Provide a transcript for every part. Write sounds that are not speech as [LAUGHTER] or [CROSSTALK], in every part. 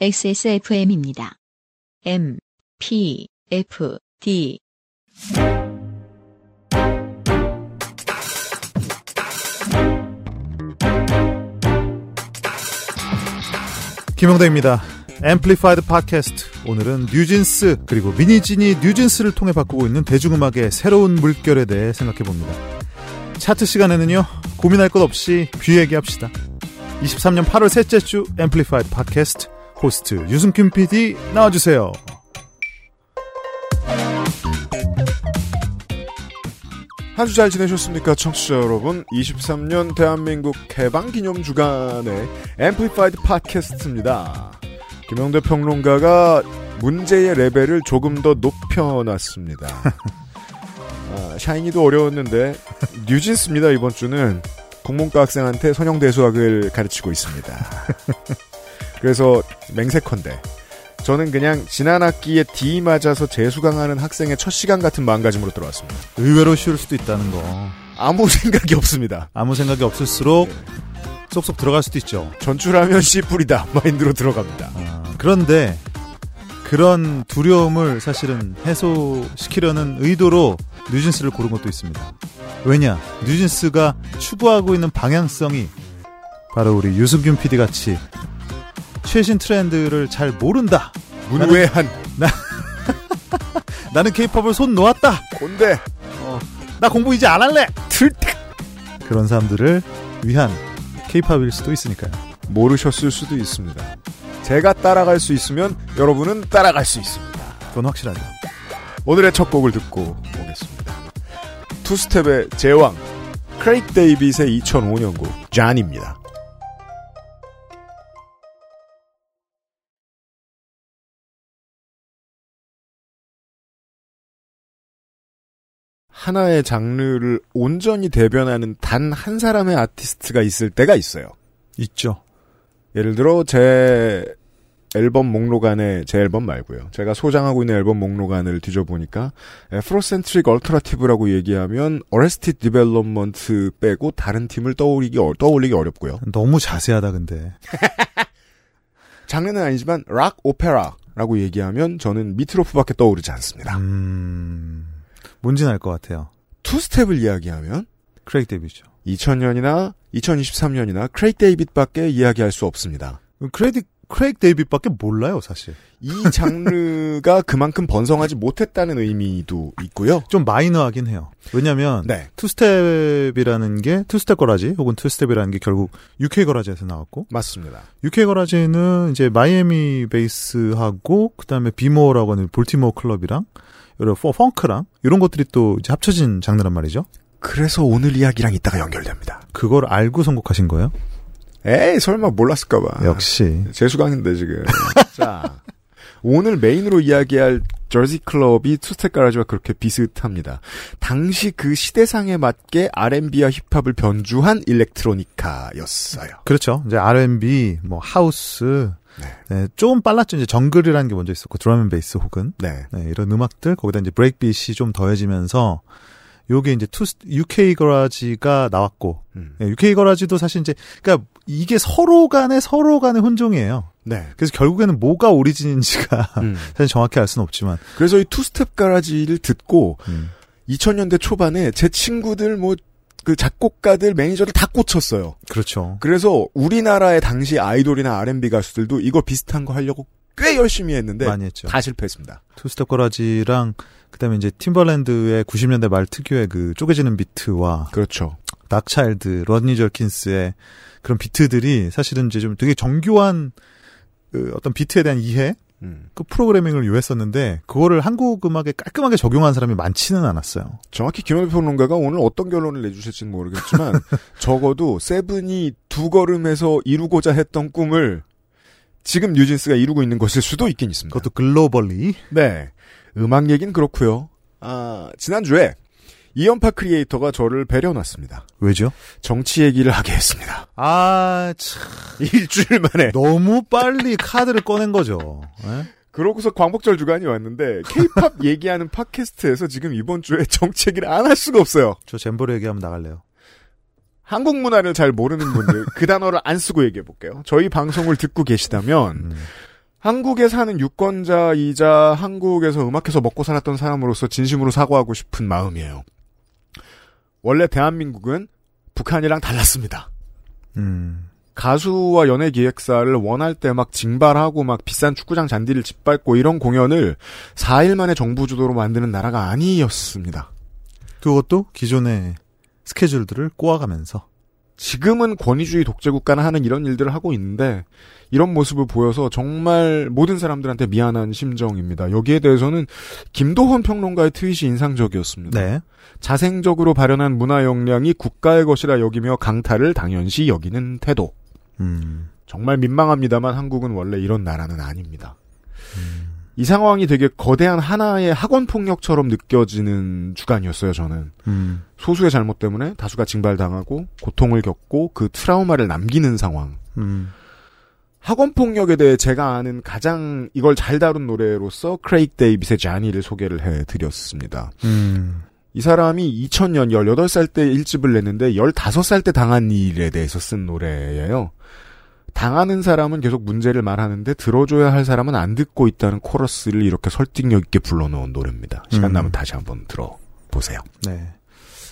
XSFM입니다. M, P, F, D. 김영대입니다. 앰플리파이드 팟캐스트. 오늘은 뉴진스 그리고 민희진이 뉴진스를 통해 바꾸고 있는 대중음악의 새로운 물결에 대해 생각해 봅니다. 차트 시간에는요. 고민할 것 없이 뷔 얘기합시다. 23년 8월 셋째 주 앰플리파이드 팟캐스트 호스트 유승균 PD 나와주세요. 한 주 잘 지내셨습니까, 청취자 여러분? 23년 대한민국 해방 기념 주간의 앰플리파이드 팟캐스트입니다. 김영대 평론가가 문제의 레벨을 조금 더 높여놨습니다. [LAUGHS] 아, 샤이니도 어려웠는데 뉴진스입니다. 이번 주는 국문과 학생한테 선형대수학을 가르치고 있습니다. [LAUGHS] 그래서 맹세컨대 저는 그냥 지난 학기에 D 맞아서 재수강하는 학생의 첫 시간 같은 마음가짐으로 들어왔습니다. 의외로 쉬울 수도 있다는 거. 아무 [LAUGHS] 생각이 없습니다. 아무 생각이 없을수록 쏙쏙 들어갈 수도 있죠. 전출하면 씨 뿌리다 마인드로 들어갑니다. 아, 그런데 그런 두려움을 사실은 해소시키려는 의도로 뉴진스를 고른 것도 있습니다. 왜냐? 뉴진스가 추구하고 있는 방향성이 바로 우리 유승균 PD 같이 최신 트렌드를 잘 모른다. 문외한 [LAUGHS] 나는 케이팝을 손 놓았다. 꼰대 나 공부 이제 안 할래. 틀택 그런 사람들을 위한 케이팝일 수도 있으니까요. 모르셨을 수도 있습니다. 제가 따라갈 수 있으면 여러분은 따라갈 수 있습니다. 그건 확실하죠. 오늘의 첫 곡을 듣고 오겠습니다. 투스텝의 제왕 크레이크 데이빗의 2005년 곡 잔입니다. 하나의 장르를 온전히 대변하는 단 한 사람의 아티스트가 있을 때가 있어요. 있죠. 예를 들어 제 앨범 목록 안에 제 앨범 말고요. 제가 소장하고 있는 앨범 목록 안을 뒤져보니까 Afrocentric alternative라고 얘기하면 Arrested Development 빼고 다른 팀을 떠올리기, 어- 떠올리기 어렵고요. 너무 자세하다 근데. [LAUGHS] 장르는 아니지만 rock opera라고 얘기하면 저는 Meat Loaf밖에 떠오르지 않습니다. 음, 뭔지는 알것 같아요. two step을 이야기하면 크레이그 데이빗이죠. 2000년이나 2023년이나 크레이그 데이빗밖에 이야기할 수 없습니다. 크레이그 크레이그 데이빗밖에 몰라요 사실. 이 장르가 [LAUGHS] 그만큼 번성하지 못했다는 의미도 있고요. 좀 마이너하긴 해요. 왜냐면 네. 투스텝이라는 게 투스텝 거라지 혹은 투스텝이라는 게 결국 UK garage에서 나왔고 맞습니다. UK 거라지는 이제 마이애미 베이스하고 그다음에 B'more라고 하는 Baltimore club이랑 포- 펑크랑 이런 것들이 또 이제 합쳐진 장르란 말이죠. 그래서 오늘 이야기랑 이따가 연결됩니다. 그걸 알고 선곡하신 거예요? 에이, 설마 몰랐을까봐. 역시 재수강인데, 지금. [LAUGHS] 자. 오늘 메인으로 이야기할 Jersey club이 two step garage와 그렇게 비슷합니다. 당시 그 시대상에 맞게 R&B와 힙합을 변주한 electronica였어요. 그렇죠. 이제 R&B, 뭐 하우스, 네. 네, 조금 빨랐죠. 이제 정글이라는 게 먼저 있었고 drum and bass 혹은 네. 네, 이런 음악들 거기다 이제 breakbeat이 좀 더해지면서 요게 이제 투 UK garage가 나왔고 음. 네, UK 거라지도 사실 이제 그러니까 이게 서로 간의 서로 간의 혼종이에요. 네. 그래서 결국에는 뭐가 origin인지가 음. [LAUGHS] 사실 정확히 알 수는 없지만 그래서 이 two step garage를 듣고 음. 2000년대 초반에 제 친구들 뭐 그 작곡가들 매니저들 다 꽂혔어요. 그렇죠. 그래서 우리나라의 당시 아이돌이나 R&B 가수들도 이거 비슷한 거 하려고 꽤 열심히 했는데 많이 했죠. 다 실패했습니다. two step 거라지랑 그다음에 이제 팀벌랜드의 90년대 말 특유의 그 쪼개지는 비트와 그렇죠. 닥차일드, 러니 절킨스의 그런 비트들이 사실은 이제 좀 되게 정교한 그 어떤 비트에 대한 이해, 음. 그 프로그래밍을 요했었는데 그거를 한국 음악에 깔끔하게 적용한 사람이 많지는 않았어요. 정확히 김현우 평론가가 오늘 어떤 결론을 내주실지는 모르겠지만 [LAUGHS] 적어도 세븐이 두 걸음에서 이루고자 했던 꿈을 지금 뉴진스가 이루고 있는 것일 수도 있긴 있습니다. 그것도 글로벌리. 네. 음악 얘기는 그렇고요. 아, 지난주에 이연파 크리에이터가 저를 배려놨습니다. 왜죠? 정치 얘기를 하게 했습니다. 아, 참. 일주일 만에. 너무 빨리 카드를 꺼낸 거죠. 예? 그러고서 광복절 주간이 왔는데 케이팝 [LAUGHS] 얘기하는 팟캐스트에서 지금 이번 주에 정치 얘기를 안 할 수가 없어요. 저 잼버리 얘기하면 나갈래요. 한국 문화를 잘 모르는 분들 그 단어를 안 쓰고 얘기해 볼게요. 저희 방송을 듣고 계시다면 음. 한국에 사는 유권자이자 한국에서 음악해서 먹고 살았던 사람으로서 진심으로 사과하고 싶은 마음이에요. 원래 대한민국은 북한이랑 달랐습니다. 음. 가수와 연예 기획사를 원할 때 막 징발하고 막 비싼 축구장 잔디를 짓밟고 이런 공연을 4일 만에 정부 주도로 만드는 나라가 아니었습니다. 그것도 기존의 스케줄들을 꼬아가면서 지금은 권위주의 독재 국가는 하는 이런 일들을 하고 있는데 이런 모습을 보여서 정말 모든 사람들한테 미안한 심정입니다. 여기에 대해서는 김도헌 평론가의 트윗이 인상적이었습니다. 네. 자생적으로 발현한 문화 역량이 국가의 것이라 여기며 강탈을 당연시 여기는 태도. 음. 정말 민망합니다만 한국은 원래 이런 나라는 아닙니다. 이 상황이 되게 거대한 하나의 학원 폭력처럼 느껴지는 주간이었어요, 저는. 음. 소수의 잘못 때문에 다수가 징발당하고 고통을 겪고 그 트라우마를 남기는 상황. 음. 학원 폭력에 대해 제가 아는 가장 이걸 잘 다룬 노래로서 크레이크 데이빗의 자니를 소개를 해드렸습니다. 음. 이 사람이 2000년 18살 때 1집을 냈는데 15살 때 당한 일에 대해서 쓴 노래예요. 당하는 사람은 계속 문제를 말하는데 들어줘야 할 사람은 안 듣고 있다는 코러스를 이렇게 설득력 있게 불러넣은 노래입니다. 시간 음. 나면 다시 한번 들어보세요. 네.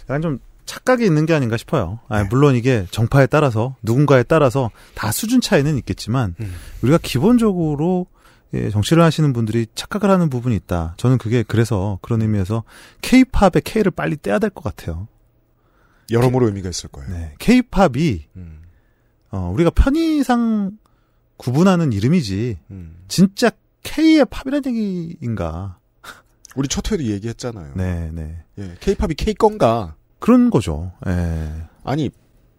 약간 좀 착각이 있는 게 아닌가 싶어요. 아, 네. 물론 이게 정파에 따라서 누군가에 따라서 다 수준 차이는 있겠지만 음. 우리가 기본적으로 예, 정치를 하시는 분들이 착각을 하는 부분이 있다. 저는 그게 그래서 그런 의미에서 K-팝의 K를 빨리 떼야 될 것 같아요. 여러모로 의미가 있을 거예요. 네. K-팝이 음, 어, 우리가 편의상 구분하는 이름이지 음. 진짜 K의 팝이라는 얘기인가? [LAUGHS] 우리 첫 회도 얘기했잖아요. 네, 네. 예, K-팝이 K 건가? 그런 거죠. 예. 아니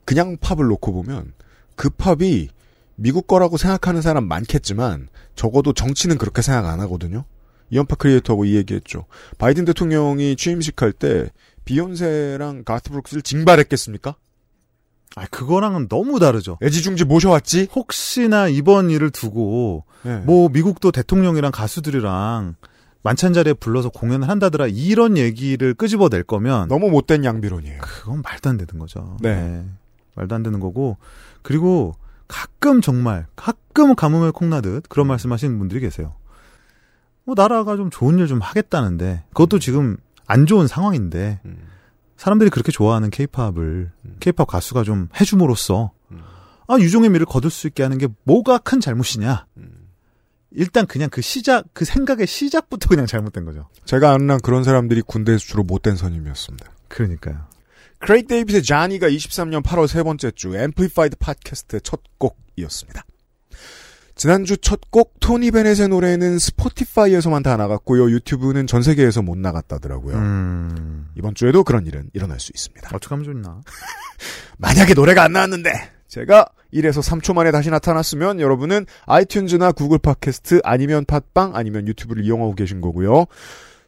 그냥 팝을 놓고 보면 그 팝이 미국 거라고 생각하는 사람 많겠지만 적어도 저희는 그렇게 생각 안 하거든요. 이연파 크리에이터하고 이 얘기했죠. 바이든 대통령이 취임식 할 때 비욘세랑 가스 브룩스를 징발했겠습니까? 아, 그거랑은 너무 다르죠. 애지중지 모셔왔지? 혹시나 이번 일을 두고 네. 뭐 미국도 대통령이랑 가수들이랑 만찬 자리에 불러서 공연을 한다더라 이런 얘기를 끄집어낼 거면 너무 못된 양비론이에요. 그건 말도 안 되는 거죠. 네. 말도 안 되는 거고 그리고 가끔 정말 가끔 가뭄에 콩나듯 그런 말씀 하시는 분들이 계세요. 뭐 나라가 좀 좋은 일 좀 하겠다는데 그것도 지금 안 좋은 상황인데 음. 사람들이 그렇게 좋아하는 케이팝을 음. 케이팝 가수가 좀 해줌으로써 음. 아 유종의 미를 거둘 수 있게 하는 게 뭐가 큰 잘못이냐? 음. 일단 그냥 그 시작 그 생각의 시작부터 그냥 잘못된 거죠. 제가 아는 한 그런 사람들이 군대에서 주로 못된 선임이었습니다. 그러니까요. 크레이그 데이빗의 자니가 23년 8월 세 번째 주 앰플리파이드 팟캐스트의 첫 곡이었습니다. 지난주 첫 곡 토니 베넷의 노래는 스포티파이에서만 다 나갔고요. 유튜브는 전 세계에서 못 나갔다더라고요. 음. 이번 주에도 그런 일은 일어날 수 있습니다. 어떻게 하면 좋나? [LAUGHS] 만약에 노래가 안 나왔는데 제가 1에서 3초 만에 다시 나타났으면 여러분은 아이튠즈나 구글 팟캐스트 아니면 팟빵 아니면 유튜브를 이용하고 계신 거고요.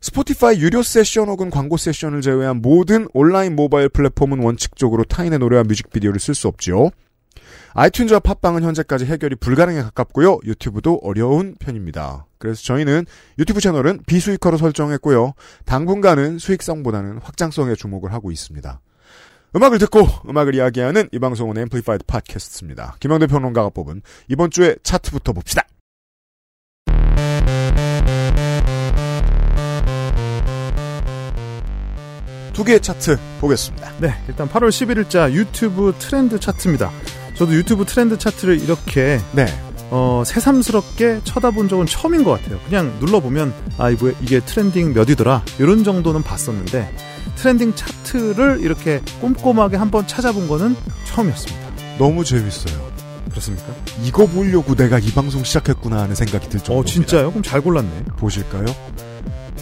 스포티파이 유료 세션 혹은 광고 세션을 제외한 모든 온라인 모바일 플랫폼은 원칙적으로 타인의 노래와 뮤직비디오를 쓸 수 없지요. 아이튠즈와 팟빵은 현재까지 해결이 불가능에 가깝고요. 유튜브도 어려운 편입니다. 그래서 저희는 유튜브 채널은 비수익화로 설정했고요. 당분간은 수익성보다는 확장성에 주목을 하고 있습니다. 음악을 듣고 음악을 이야기하는 이 방송은 앰플리파이드 팟캐스트입니다. 김영대 평론가가 뽑은 이번 주의 차트부터 봅시다. 두 개의 차트 보겠습니다. 네, 일단 8월 11일자 유튜브 트렌드 차트입니다. 저도 유튜브 트렌드 차트를 이렇게 네. 어, 새삼스럽게 쳐다본 적은 처음인 것 같아요. 그냥 눌러보면 아 이거 이게 trending 몇이더라 이런 정도는 봤었는데 trending 차트를 이렇게 꼼꼼하게 한번 찾아본 거는 처음이었습니다. 너무 재밌어요. 그렇습니까? 이거 보려고 내가 이 방송 시작했구나 하는 생각이 들 정도입니다. 어 진짜요? 그럼 잘 골랐네. 보실까요?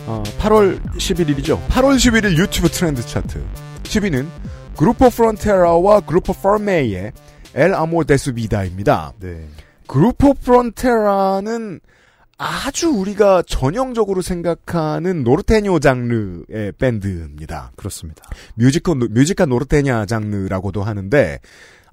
아, 8월 11일이죠. 8월 11일 유튜브 트렌드 차트. 10위는 그루포 프론테라와 그루포 피르메의 El Amor de Su Vida입니다. 네. 그루포 프론테라는 아주 우리가 전형적으로 생각하는 norteño 장르의 밴드입니다. 그렇습니다. música, música norteña 장르라고도 하는데,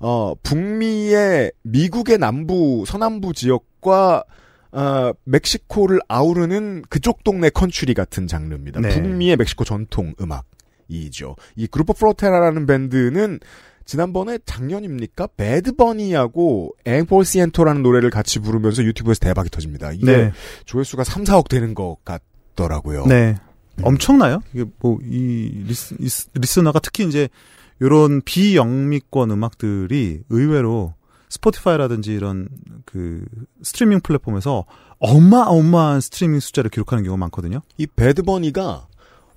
어, 북미의 미국의 남부, 서남부 지역과 어, 멕시코를 아우르는 그쪽 동네 country 같은 장르입니다. 네. 북미의 멕시코 전통 음악이죠. 이 그루포 프론테라라는 밴드는 지난번에 작년입니까? 배드버니하고 Un Por Ciento라는 노래를 같이 부르면서 유튜브에서 대박이 터집니다. 이게 네. 조회수가 3, 4억 되는 것 같더라고요. 네. 음. 엄청나요? 이게 뭐, 이 리스, 리스- 리스너가 특히 이제 요런 비영미권 음악들이 의외로 스포티파이라든지 이런 그 스트리밍 플랫폼에서 어마어마한 스트리밍 숫자를 기록하는 경우가 많거든요. 이 배드버니가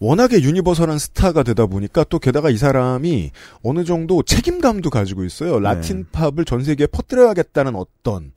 워낙에 universal한 스타가 되다 보니까 또 게다가 이 사람이 어느 정도 책임감도 가지고 있어요. 라틴 팝을 전 세계에 퍼뜨려야겠다는 어떤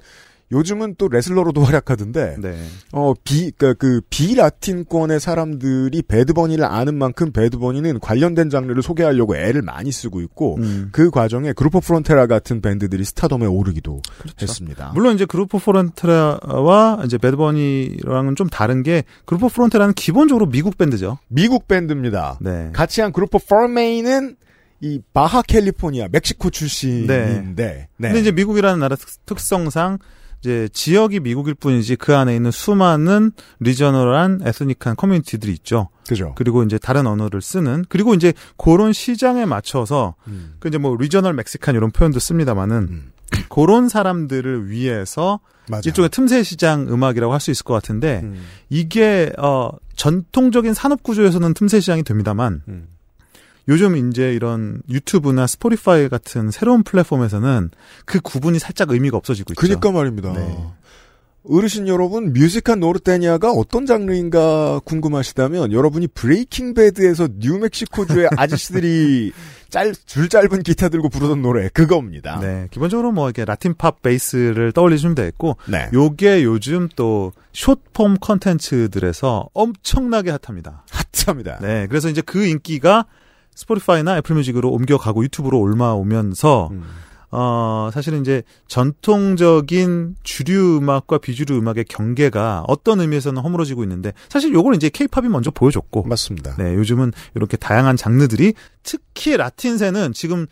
요즘은 또 레슬러로도 [LAUGHS] 활약하던데 네. 어, 비, 그, 그, 비라틴권의 사람들이 배드버니를 아는 만큼 배드버니는 관련된 장르를 소개하려고 애를 많이 쓰고 있고, 음. 그 과정에 그루포 프론테라 같은 밴드들이 스타덤에 오르기도 했습니다. 물론 이제 그루포 프론테라와 이제 배드버니랑은 좀 다른 게 그루포 프론테라는 기본적으로 미국 밴드죠. 미국 밴드입니다. 네. 같이 한 오브 퍼메인은 이 바하 캘리포니아, 멕시코 출신인데, 네. 근데 이제 미국이라는 나라 특- 특성상 이제 지역이 미국일 뿐이지 그 안에 있는 수많은 regional한 ethnic한 커뮤니티들이 있죠. 그죠. 그리고 이제 다른 언어를 쓰는 그리고 이제 그런 시장에 맞춰서 음. 그 이제 뭐 regional Mexican 이런 표현도 씁니다만은 음. [CLEARS THROAT] 그런 사람들을 위해서 맞아요. 일종의 틈새 시장 음악이라고 할 수 있을 것 같은데 음. 이게 어 전통적인 산업 구조에서는 틈새 시장이 됩니다만 음. 요즘 이제 이런 유튜브나 스포티파이 같은 새로운 플랫폼에서는 그 구분이 살짝 의미가 없어지고 있죠. 그니까 말입니다. 네. 어르신 여러분, música norteña가 어떤 장르인가 궁금하시다면 여러분이 브레이킹 배드에서 뉴멕시코주의 [LAUGHS] 아저씨들이 짤, 줄 짧은 기타 들고 부르던 노래 그겁니다. 네, 기본적으로 뭐 이게 라틴 팝 베이스를 떠올리시면 되겠고 네. 요게 요즘 또 숏폼 컨텐츠들에서 엄청나게 핫합니다. 핫합니다. 네, 그래서 이제 그 인기가 스포티파이나 애플뮤직으로 옮겨가고 유튜브로 올라오면서 음. 어 사실은 이제 전통적인 주류 음악과 비주류 음악의 경계가 어떤 의미에서는 허물어지고 있는데 사실 요걸 이제 케이팝이 먼저 보여줬고 맞습니다. 네, 요즘은 이렇게 다양한 장르들이 특히 라틴세는 지금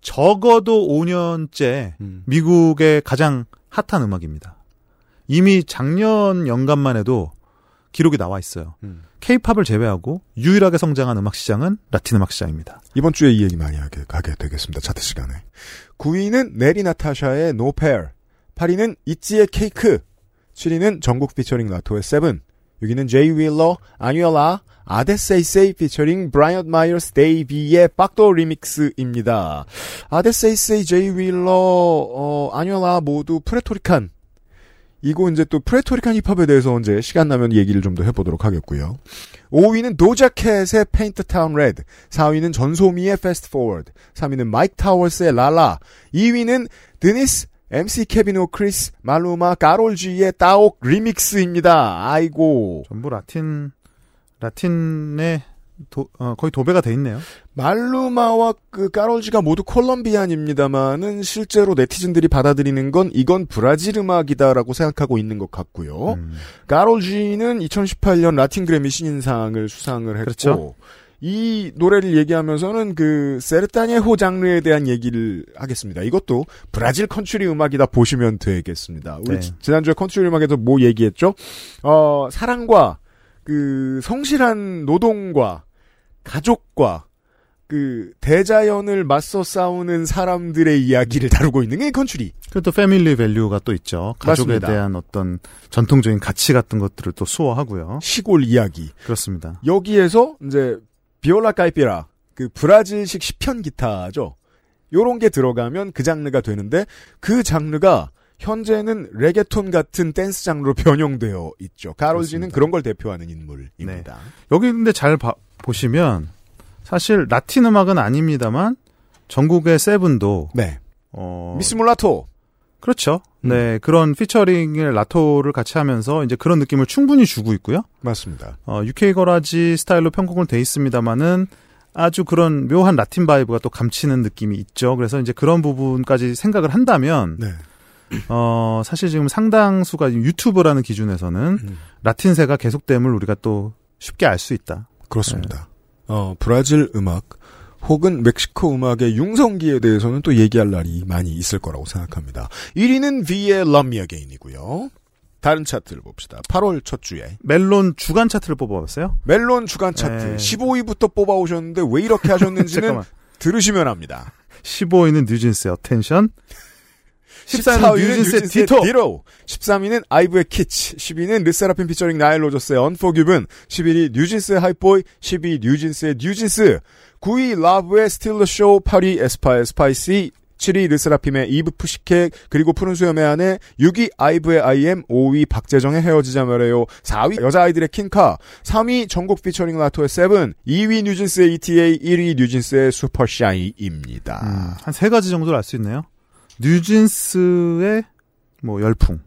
적어도 5년째 음. 미국의 가장 핫한 음악입니다. 이미 작년 연간만 해도 기록이 나와 있어요. 음. 케이팝을 제외하고 유일하게 성장한 음악 시장은 라틴 음악 시장입니다. 이번 주에 이 얘기 많이 하게, 하게 되겠습니다. 차트 시간에. 9위는 나티 나타샤의 No Pare. 8위는 이찌의 케이크. 7위는 정국 피처링 라토의 Seven. 6위는 제이 윌러, Anuel AA, Hades66 피처링 브라이언 마이어스 데이비의 Pacto Remix입니다. Hades66, 제이 윌러, 어, Anuel AA 모두 Puerto Rican. 이거 이제 또 Puerto Rican 힙합에 대해서 언제 시간 나면 얘기를 좀 더 해보도록 하겠고요. 5위는 도자캣의 Paint the Town Red, 4위는 전소미의 Fast Forward, 3위는 마이크 타워스의 Lala, 2위는 데니스, MC 케비노 크리스, 말루마, 까롤지의 Tá OK Remix입니다. 아이고. 전부 라틴 라틴의 도- 어, 거의 도배가 돼 있네요. 말루마와 그 까롤지가 모두 콜롬비안입니다만은 실제로 네티즌들이 받아들이는 건 이건 브라질 음악이다라고 생각하고 있는 것 같고요. 음. 까롤지는 2018년 라틴 그래미 신인상을 수상을 했고 그렇죠. 이 노래를 얘기하면서는 그 세르타니에호 장르에 대한 얘기를 하겠습니다. 이것도 브라질 컨츄리 음악이다 보시면 되겠습니다. 우리 네. 지- 지난주에 컨츄리 음악에서 뭐 얘기했죠? 어, 사랑과 그 성실한 노동과 가족과 그 대자연을 맞서 싸우는 사람들의 이야기를 다루고 있는 게 country. 그리고 또 family value가 또 있죠. 가족에 맞습니다. 대한 어떤 전통적인 가치 같은 것들을 또 수호하고요. 시골 이야기. 그렇습니다. 여기에서 이제 viola caipira 그 브라질식 십현 기타죠. 요런 게 들어가면 그 장르가 되는데 그 장르가 현재는 레게톤 같은 댄스 장르로 변형되어 있죠. 그렇습니다. 그런 걸 대표하는 인물입니다. 여기 근데 잘 봐- 보시면 사실 라틴 음악은 아닙니다만 정국의 Seven도 네. 어 미스 물라토. 그렇죠. 음. 네 그런 피처링의 라토를 같이 하면서 이제 그런 느낌을 충분히 주고 있고요. 맞습니다. 어 UK garage 스타일로 편곡을 돼 있습니다만은 아주 그런 묘한 라틴 vibe가 또 감치는 느낌이 있죠. 그래서 이제 그런 부분까지 생각을 한다면 네. 어 사실 지금 상당수가 유튜브라는 기준에서는 음. 라틴세가 계속됨을 우리가 또 쉽게 알 수 있다. 그렇습니다. 어, 브라질 음악 혹은 멕시코 음악의 융성기에 대해서는 또 얘기할 날이 많이 있을 거라고 생각합니다. 1위는 V의 Love Me Again이고요. 다른 차트를 봅시다. 8월 첫 주에 멜론 주간 차트를 뽑아봤어요. 멜론 주간 차트 네. 15위부터 뽑아오셨는데 왜 이렇게 하셨는지는. [LAUGHS] 들으시면 압니다. 15위는 뉴진스의 Attention. 14위는 뉴진스의 Ditto. Ditto. 13위는 아이브의 키치. 10위는 르세라핌 피처링 나일 로저스의 UNFORGIVEN. 11위 뉴진스의 Hype Boy. 12위 뉴진스의 New Jeans. 9위 라우브의 Steal The Show. 8위 에스파의 Spicy. 7위 르세라핌의 이브 프시케 그리고 푸른 수염의 아내 6위 아이브의 I AM 5위 박재정의 헤어지자 말해요 4위 여자아이들의 퀸카 3위 정국 피처링 라토의 Seven 2위 뉴진스의 ETA 1위 뉴진스의 Super Shy입니다 음, 한세 가지 정도를 알 수 있네요. 뉴진스의 뭐 열풍.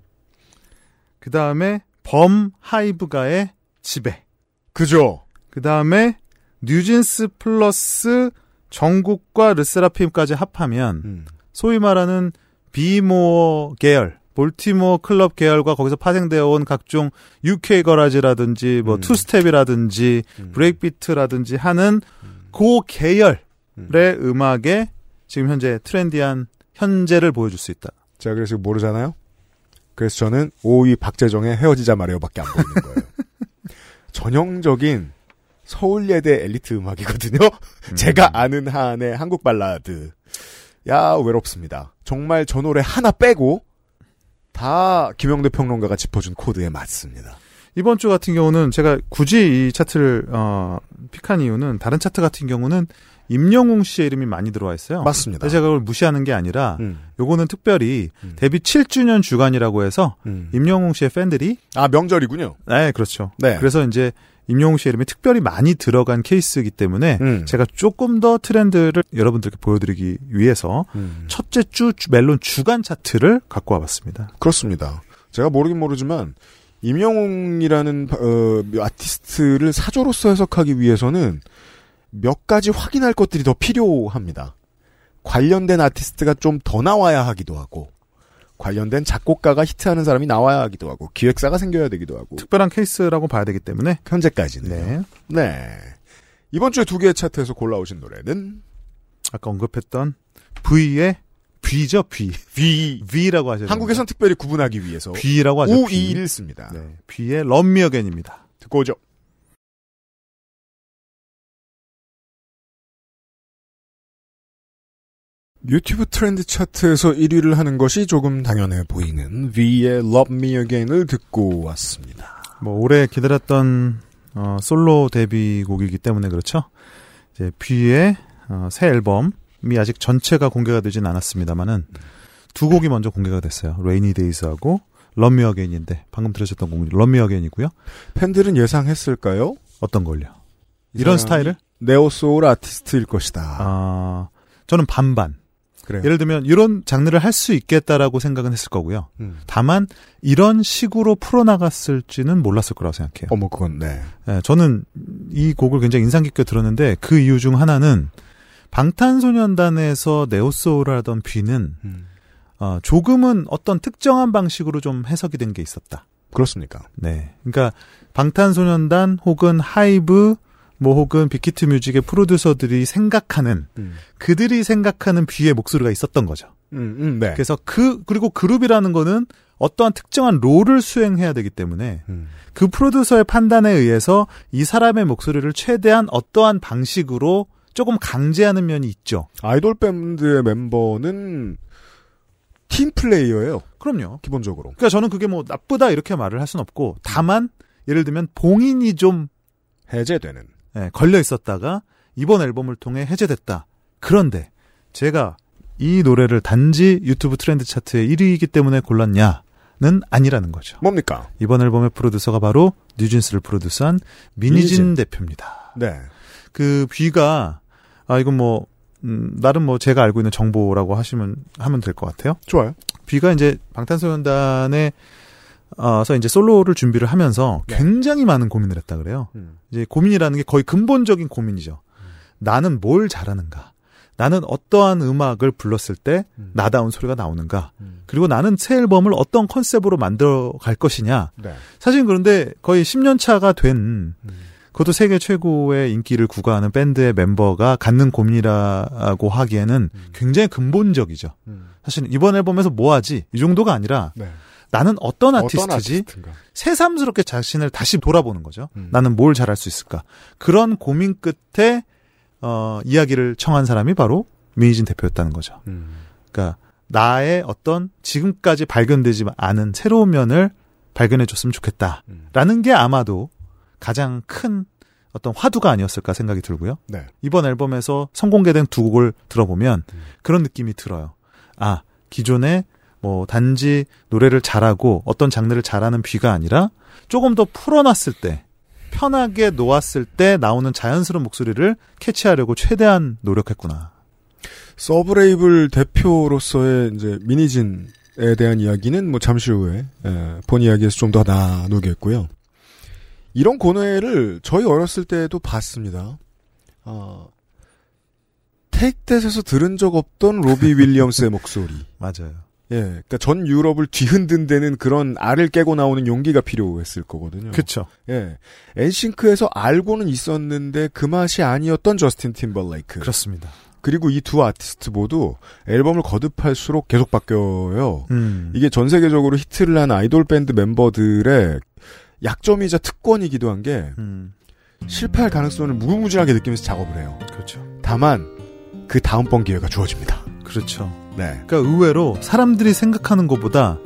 그 다음에 범 하이브가의 지배. 그죠 그 다음에 뉴진스 플러스 정국과 르세라핌까지 합하면 음. 소위 말하는 B-more 계열, 볼티모어 클럽 계열과 거기서 파생되어 온 각종 UK garage라든지 뭐 음. 2-step이라든지 음. breakbeat라든지 하는 그 계열의 음. 음악에 지금 현재 트렌디한 현재를 보여줄 수 있다. 제가 그래서 모르잖아요 그래서 저는 5위 박재정의 헤어지자 말해요밖에 안 보이는 거예요 [LAUGHS] 전형적인 서울예대 엘리트 음악이거든요 제가 아는 한의 한국 발라드. 야, 외롭습니다. 정말 저 노래 하나 빼고 다 김영대 평론가가 짚어준 코드에 맞습니다. 이번 주 같은 경우는 제가 굳이 이 차트를 어, 픽한 이유는 다른 차트 같은 경우는 임영웅 씨의 이름이 많이 들어와 있어요. 맞습니다. 제가 그걸 무시하는 게 아니라 음, 요거는 특별히 음. 데뷔 7주년 주간이라고 해서 음. 임영웅 씨의 팬들이 아, 명절이군요. 네 그렇죠. 네. 그래서 이제 임영웅 씨의 이름이 특별히 많이 들어간 케이스이기 때문에 음. 제가 조금 더 트렌드를 여러분들께 보여드리기 위해서 음. 첫째 주 주- 멜론 주간 차트를 갖고 와봤습니다. 그렇습니다. 제가 모르긴 모르지만 임영웅이라는 어, 아티스트를 사조로서 해석하기 위해서는 몇 가지 확인할 것들이 더 필요합니다. 관련된 아티스트가 좀 더 나와야 하기도 하고 관련된 작곡가가 히트하는 사람이 나와야 하기도 하고 기획사가 생겨야 되기도 하고 특별한 케이스라고 봐야 되기 때문에 현재까지는 네 네. 이번 주에 두 개의 차트에서 골라오신 노래는 아까 언급했던 V의 V죠 V V. V라고 하죠. 한국에선 특별히 구분하기 위해서 V라고 하죠. V. 521을 씁니다. 네, V의 럼미어겐입니다. 듣고 오죠. 유튜브 트렌드 차트에서 1위를 하는 것이 조금 당연해 보이는 V의 Love Me Again을 듣고 왔습니다. 뭐 오래 기다렸던 어, 솔로 데뷔곡이기 때문에 그렇죠. 이제 V의 어, 새 앨범이 아직 전체가 공개가 되진 않았습니다만은 두 곡이 먼저 공개가 됐어요. Rainy Days하고 Love Me Again인데 방금 들으셨던 곡이 Love Me Again이고요. 팬들은 예상했을까요? 어떤 걸요? 이 이런 스타일을? 네오소울 아티스트일 것이다. 아, 저는 반반. 그래요. 예를 들면 이런 장르를 할 수 있겠다라고 생각은 했을 거고요. 음. 다만 이런 식으로 풀어나갔을지는 몰랐을 거라고 생각해요. 어머 그건 네. 예, 저는 이 곡을 굉장히 인상 깊게 들었는데 그 이유 중 하나는 방탄소년단에서 neo soul을 하던 뷔는 음. 어, 조금은 어떤 특정한 방식으로 좀 해석이 된 게 있었다. 그렇습니까? 네. 그러니까 방탄소년단 혹은 하이브 뭐 혹은 빅히트 뮤직의 프로듀서들이 생각하는 음. 그들이 생각하는 뷔의 목소리가 있었던 거죠. 음, 음, 네. 그래서 그 그리고 그룹이라는 거는 어떠한 특정한 롤을 수행해야 되기 때문에 음. 그 프로듀서의 판단에 의해서 이 사람의 목소리를 최대한 어떠한 방식으로 조금 강제하는 면이 있죠. 아이돌 밴드의 멤버는 팀 플레이어예요. 그럼요. 기본적으로. 그러니까 저는 그게 뭐 나쁘다 이렇게 말을 할 수는 없고 다만 예를 들면 봉인이 좀 해제되는. 예, 걸려 있었다가 이번 앨범을 통해 해제됐다. 그런데 제가 이 노래를 단지 유튜브 트렌드 차트의 1위이기 때문에 골랐냐는 아니라는 거죠. 뭡니까? 이번 앨범의 프로듀서가 바로 뉴진스를 프로듀스한 민희진, 민희진. 대표입니다. 네. 그 뷔가 아 이건 뭐 음, 나름 뭐 제가 알고 있는 정보라고 하시면 하면 될 것 같아요. 좋아요. 뷔가 이제 방탄소년단에 어서 이제 솔로를 준비를 하면서 네. 굉장히 많은 고민을 했다 그래요. 음. 이제 고민이라는 게 거의 근본적인 고민이죠. 나는 뭘 잘하는가? 나는 어떠한 음악을 불렀을 때 음. 나다운 소리가 나오는가? 음. 그리고 나는 새 앨범을 어떤 컨셉으로 만들어 갈 것이냐? 네. 사실 그런데 거의 10년 차가 된 음. 그것도 세계 최고의 인기를 구가하는 밴드의 멤버가 갖는 고민이라고 하기에는 음. 굉장히 근본적이죠. 음. 사실 이번 앨범에서 뭐 하지? 이 정도가 아니라 네. 나는 어떤 어떤 아티스트지? 아티스트인가? 새삼스럽게 자신을 다시 돌아보는 거죠. 음. 나는 뭘 잘할 수 있을까? 그런 고민 끝에 어, 이야기를 청한 사람이 바로 민희진 대표였다는 거죠. 음. 그러니까 나의 어떤 지금까지 발견되지 않은 새로운 면을 발견해 줬으면 좋겠다라는 게 아마도 가장 큰 어떤 화두가 아니었을까 생각이 들고요. 네. 이번 앨범에서 선공개된 두 곡을 들어보면 음. 그런 느낌이 들어요. 아, 기존에 뭐 단지 노래를 잘하고 어떤 장르를 잘하는 뷔가 아니라 조금 더 풀어놨을 때 편하게 놓았을 때 나오는 자연스러운 목소리를 캐치하려고 최대한 노력했구나. 서브레이블 대표로서의 이제 미니진에 대한 이야기는 뭐 잠시 후에 에, 본 이야기에서 좀 더 나누겠고요. 이런 고뇌를 저희 어렸을 때도 봤습니다. 어, 테이크댓에서 들은 적 없던 로비 윌리엄스의 목소리. [LAUGHS] 맞아요. 예, 그러니까 전 유럽을 뒤흔든다는 그런 알을 깨고 나오는 용기가 필요했을 거거든요. 그쵸. 예, 엔싱크에서 알고는 있었는데 그 맛이 아니었던 저스틴 팀벌레이크. 그렇습니다. 그리고 이 두 아티스트 모두 앨범을 거듭할수록 계속 바뀌어요. 음. 이게 전 세계적으로 히트를 한 아이돌 밴드 멤버들의 약점이자 특권이기도 한게 음. 실패할 가능성을 무궁무진하게 느끼면서 작업을 해요. 그렇죠. 다만 그 다음번 기회가 주어집니다. 그렇죠. 네. 그러니까 의외로 사람들이 생각하는 것보다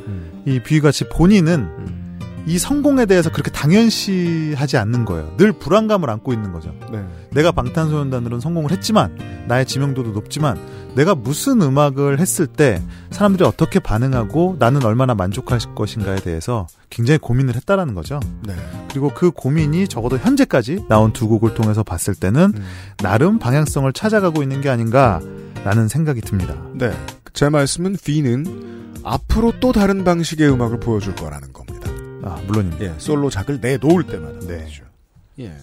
이 뷔같이 본인은 음. 이 성공에 대해서 그렇게 당연시하지 않는 거예요. 늘 불안감을 안고 있는 거죠. 네. 내가 방탄소년단으로는 성공을 했지만 나의 지명도도 높지만 내가 무슨 음악을 했을 때 사람들이 어떻게 반응하고 나는 얼마나 만족할 것인가에 대해서 굉장히 고민을 했다라는 거죠. 네. 그리고 그 고민이 적어도 현재까지 나온 두 곡을 통해서 봤을 때는 음. 나름 방향성을 찾아가고 있는 게 아닌가 라는 생각이 듭니다. 네. 제 말씀은 V는 앞으로 또 다른 방식의 음악을 보여줄 거라는 겁니다. 아, 물론입니다. 예, 솔로 작을 내놓을 때마다. 네. 말이죠. 예.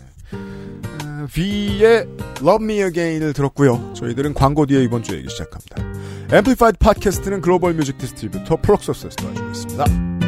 아, V의 Love Me Again을 들었고요. 저희들은 광고 뒤에 이번 주 얘기 시작합니다. 앰플리파이드 팟캐스트는 글로벌 music distributor 플럭서스에서 도와주고 있습니다.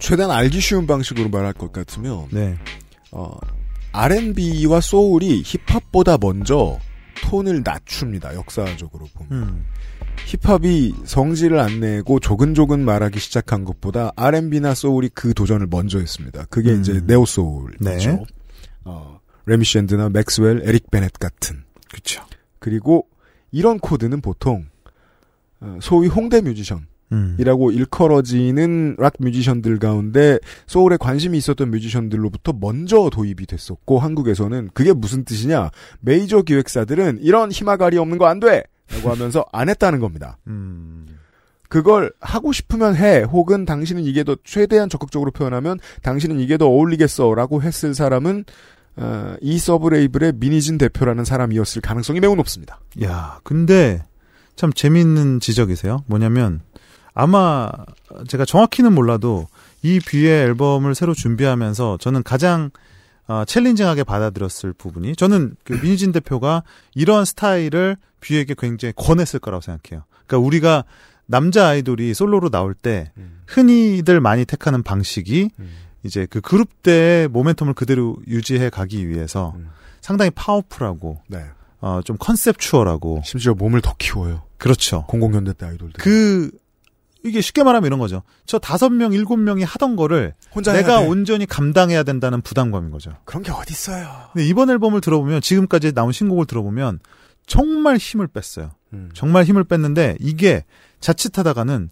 최대한 알기 쉬운 방식으로 말할 것 같으면 네. 어, R&B와 소울이 힙합보다 먼저 톤을 낮춥니다. 역사적으로 보면. 음. 힙합이 성질을 안 내고 조근조근 말하기 시작한 것보다 R&B나 소울이 그 도전을 먼저 했습니다. 그게 음. 이제 neo soul이죠. 네. 어, 레미 샌드나 맥스웰, 에릭 베넷 같은. 그렇죠. 그리고 이런 코드는 보통 어, 소위 홍대 뮤지션 음. 이라고 일컬어지는 락 뮤지션들 가운데 소울에 관심이 있었던 뮤지션들로부터 먼저 도입이 됐었고 한국에서는 그게 무슨 뜻이냐 메이저 기획사들은 이런 희마가리 없는 거 안 돼! 라고 하면서 안 했다는 겁니다. 음. 그걸 하고 싶으면 해 혹은 당신은 이게 더 최대한 적극적으로 표현하면 당신은 이게 더 어울리겠어 라고 했을 사람은 어, 이 서브레이블의 미니진 대표라는 사람이었을 가능성이 매우 높습니다. 야, 근데 참 재미있는 지적이세요. 뭐냐면 아마 제가 정확히는 몰라도 이 뷔의 앨범을 새로 준비하면서 저는 가장 어, 챌린징하게 받아들였을 부분이 저는 그 민희진 대표가 이러한 스타일을 뷔에게 굉장히 권했을 거라고 생각해요. 그러니까 우리가 남자 아이돌이 솔로로 나올 때 흔히들 많이 택하는 방식이 이제 그 그룹 때 모멘텀을 그대로 유지해 가기 위해서 음. 상당히 파워풀하고 네. 어, 좀 컨셉추얼하고 심지어 몸을 더 키워요. 그렇죠. 00년대 때 아이돌들. 그 이게 쉽게 말하면 이런 거죠. 저 다섯 명, 일곱 명이 하던 거를 내가. 온전히 감당해야 된다는 부담감인 거죠. 그런 게 어딨어요. 근데 이번 앨범을 들어보면 지금까지 나온 신곡을 들어보면 정말 힘을 뺐어요. 음. 정말 힘을 뺐는데 이게 자칫하다가는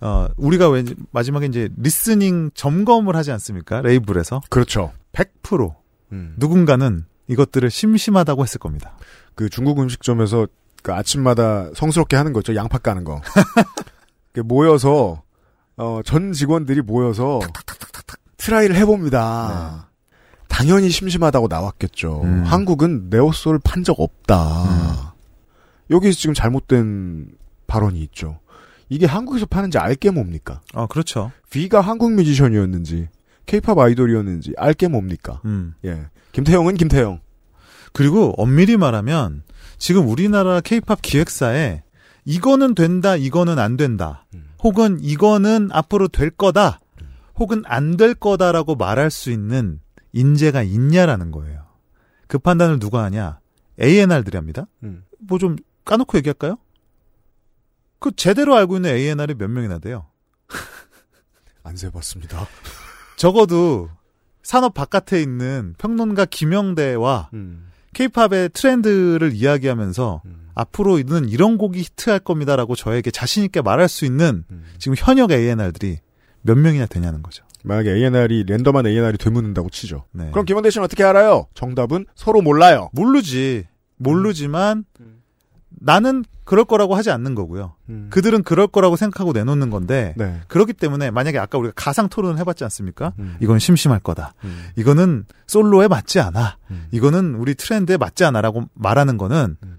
어 우리가 왜 마지막에 이제 listening 점검을 하지 않습니까? 레이블에서 그렇죠. 100% 음. 누군가는 이것들을 심심하다고 했을 겁니다. 그 중국 음식점에서 그 아침마다 성스럽게 하는 거죠. 양파 까는 거. [LAUGHS] 그 모여서 어, 전 직원들이 모여서 try를 해봅니다. 당연히 심심하다고 나왔겠죠. 음. 한국은 neo soul 판 적 없다. 여기서 지금 잘못된 발언이 있죠. 이게 한국에서 파는지 알게 뭡니까? 아, 그렇죠. V가 한국 뮤지션이었는지, 케이팝 아이돌이었는지 알게 뭡니까? 음. 예. 김태형은 김태형. 그리고 엄밀히 말하면 지금 우리나라 케이팝 기획사에 이거는 된다, 이거는 안 된다. 음. 혹은 이거는 앞으로 될 거다. 혹은 안 될 거다라고 말할 수 있는 인재가 있냐라는 거예요. 그 판단을 누가 하냐? A&R들이 합니다. 음. 뭐좀 까놓고 얘기할까요? 그 제대로 알고 있는 A&R이 몇 명이나 돼요? [LAUGHS] 안 세봤습니다. 적어도 산업 바깥에 있는 평론가 김영대와 음. 케이팝의 트렌드를 이야기하면서 음. 앞으로 는 이런 곡이 히트할 겁니다라고 저에게 자신 있게 말할 수 있는 음. 지금 현역 A&R들이 몇 명이나 되냐는 거죠. 만약에 A&R이 랜덤한 A&R이 되묻는다고 치죠. 네. 그럼 김원대 씨는 어떻게 알아요? 정답은 서로 몰라요. 모르지. 모르지만 음. 나는 그럴 거라고 하지 않는 거고요. 음. 그들은 그럴 거라고 생각하고 내놓는 건데 네. 그렇기 때문에 만약에 아까 우리가 가상 토론을 해봤지 않습니까? 음. 이건 심심할 거다. 음. 이거는 솔로에 맞지 않아. 음. 이거는 우리 트렌드에 맞지 않아라고 말하는 거는 음.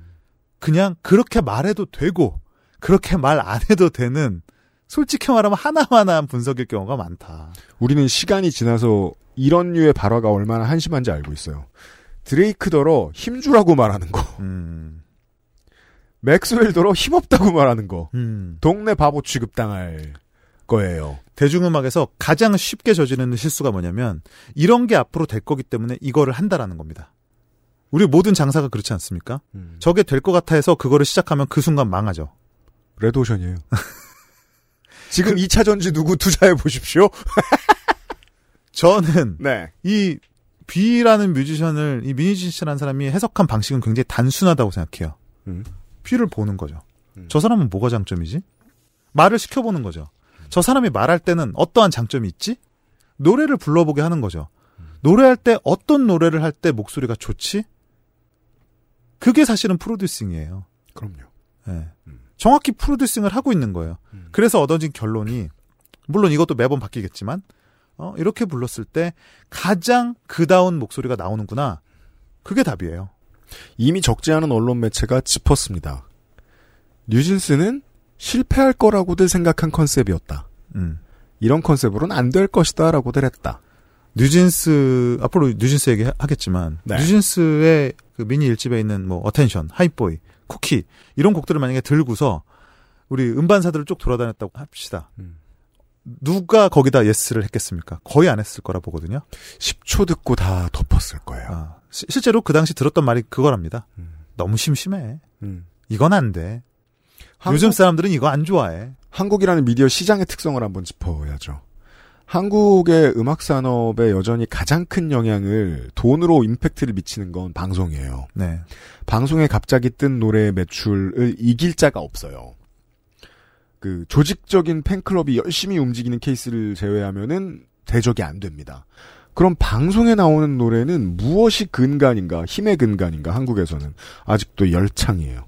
그냥 그렇게 말해도 되고 그렇게 말 안 해도 되는 솔직히 말하면 하나하나한 분석일 경우가 많다. 우리는 시간이 지나서 이런 류의 발화가 얼마나 한심한지 알고 있어요. 드레이크더러 힘주라고 말하는 거, 음, 맥스웰더러 힘없다고 말하는 거, 음. 동네 바보 취급당할 거예요. 대중음악에서 가장 쉽게 저지르는 실수가 뭐냐면 이런 게 앞으로 될 거기 때문에 이거를 한다라는 겁니다. 우리 모든 장사가 그렇지 않습니까? 음. 저게 될 것 같아 해서 그거를 시작하면 그 순간 망하죠. 레드오션이에요. [LAUGHS] 지금 2차 전지 누구 투자해 보십시오. [LAUGHS] 저는 네. 이 B라는 뮤지션을 이 미니진 씨라는 사람이 해석한 방식은 굉장히 단순하다고 생각해요. 음. B를 보는 거죠. 음. 저 사람은 뭐가 장점이지? 말을 시켜보는 거죠. 저 사람이 말할 때는 어떠한 장점이 있지? 노래를 불러보게 하는 거죠. 노래할 때 어떤 노래를 할 때 목소리가 좋지? 그게 사실은 프로듀싱이에요. 그럼요. 예. 음. 정확히 프로듀싱을 하고 있는 거예요. 음. 그래서 얻어진 결론이 물론 이것도 매번 바뀌겠지만 어, 이렇게 불렀을 때 가장 그다운 목소리가 나오는구나. 그게 답이에요. 이미 적지 않은 언론 매체가 짚었습니다. 뉴진스는 실패할 거라고들 생각한 컨셉이었다. 음. 이런 컨셉으로는 안 될 것이다라고들 했다. 뉴진스 앞으로 뉴진스 얘기 하겠지만 네. 뉴진스의 그 미니 일집에 있는 뭐 Attention, Hype Boy, Cookie 이런 곡들을 만약에 들고서 우리 음반사들을 쭉 돌아다녔다고 합시다. 음. 누가 거기다 예스를 했겠습니까? 거의 안 했을 거라 보거든요. 10초 듣고 다 덮었을 거예요. 아, 시- 실제로 그 당시 들었던 말이 그거랍니다. 음. 너무 심심해. 음. 이건 안 돼. 한국, 요즘 사람들은 이거 안 좋아해. 한국이라는 미디어 시장의 특성을 한번 짚어야죠. 한국의 음악 산업에 여전히 가장 큰 영향을 돈으로 임팩트를 미치는 건 방송이에요. 네. 방송에 갑자기 뜬 노래의 매출을 이길 자가 없어요. 그 조직적인 팬클럽이 열심히 움직이는 케이스를 제외하면은 대적이 안 됩니다. 그럼 방송에 나오는 노래는 무엇이 근간인가, 힘의 근간인가, 한국에서는 아직도 열창이에요.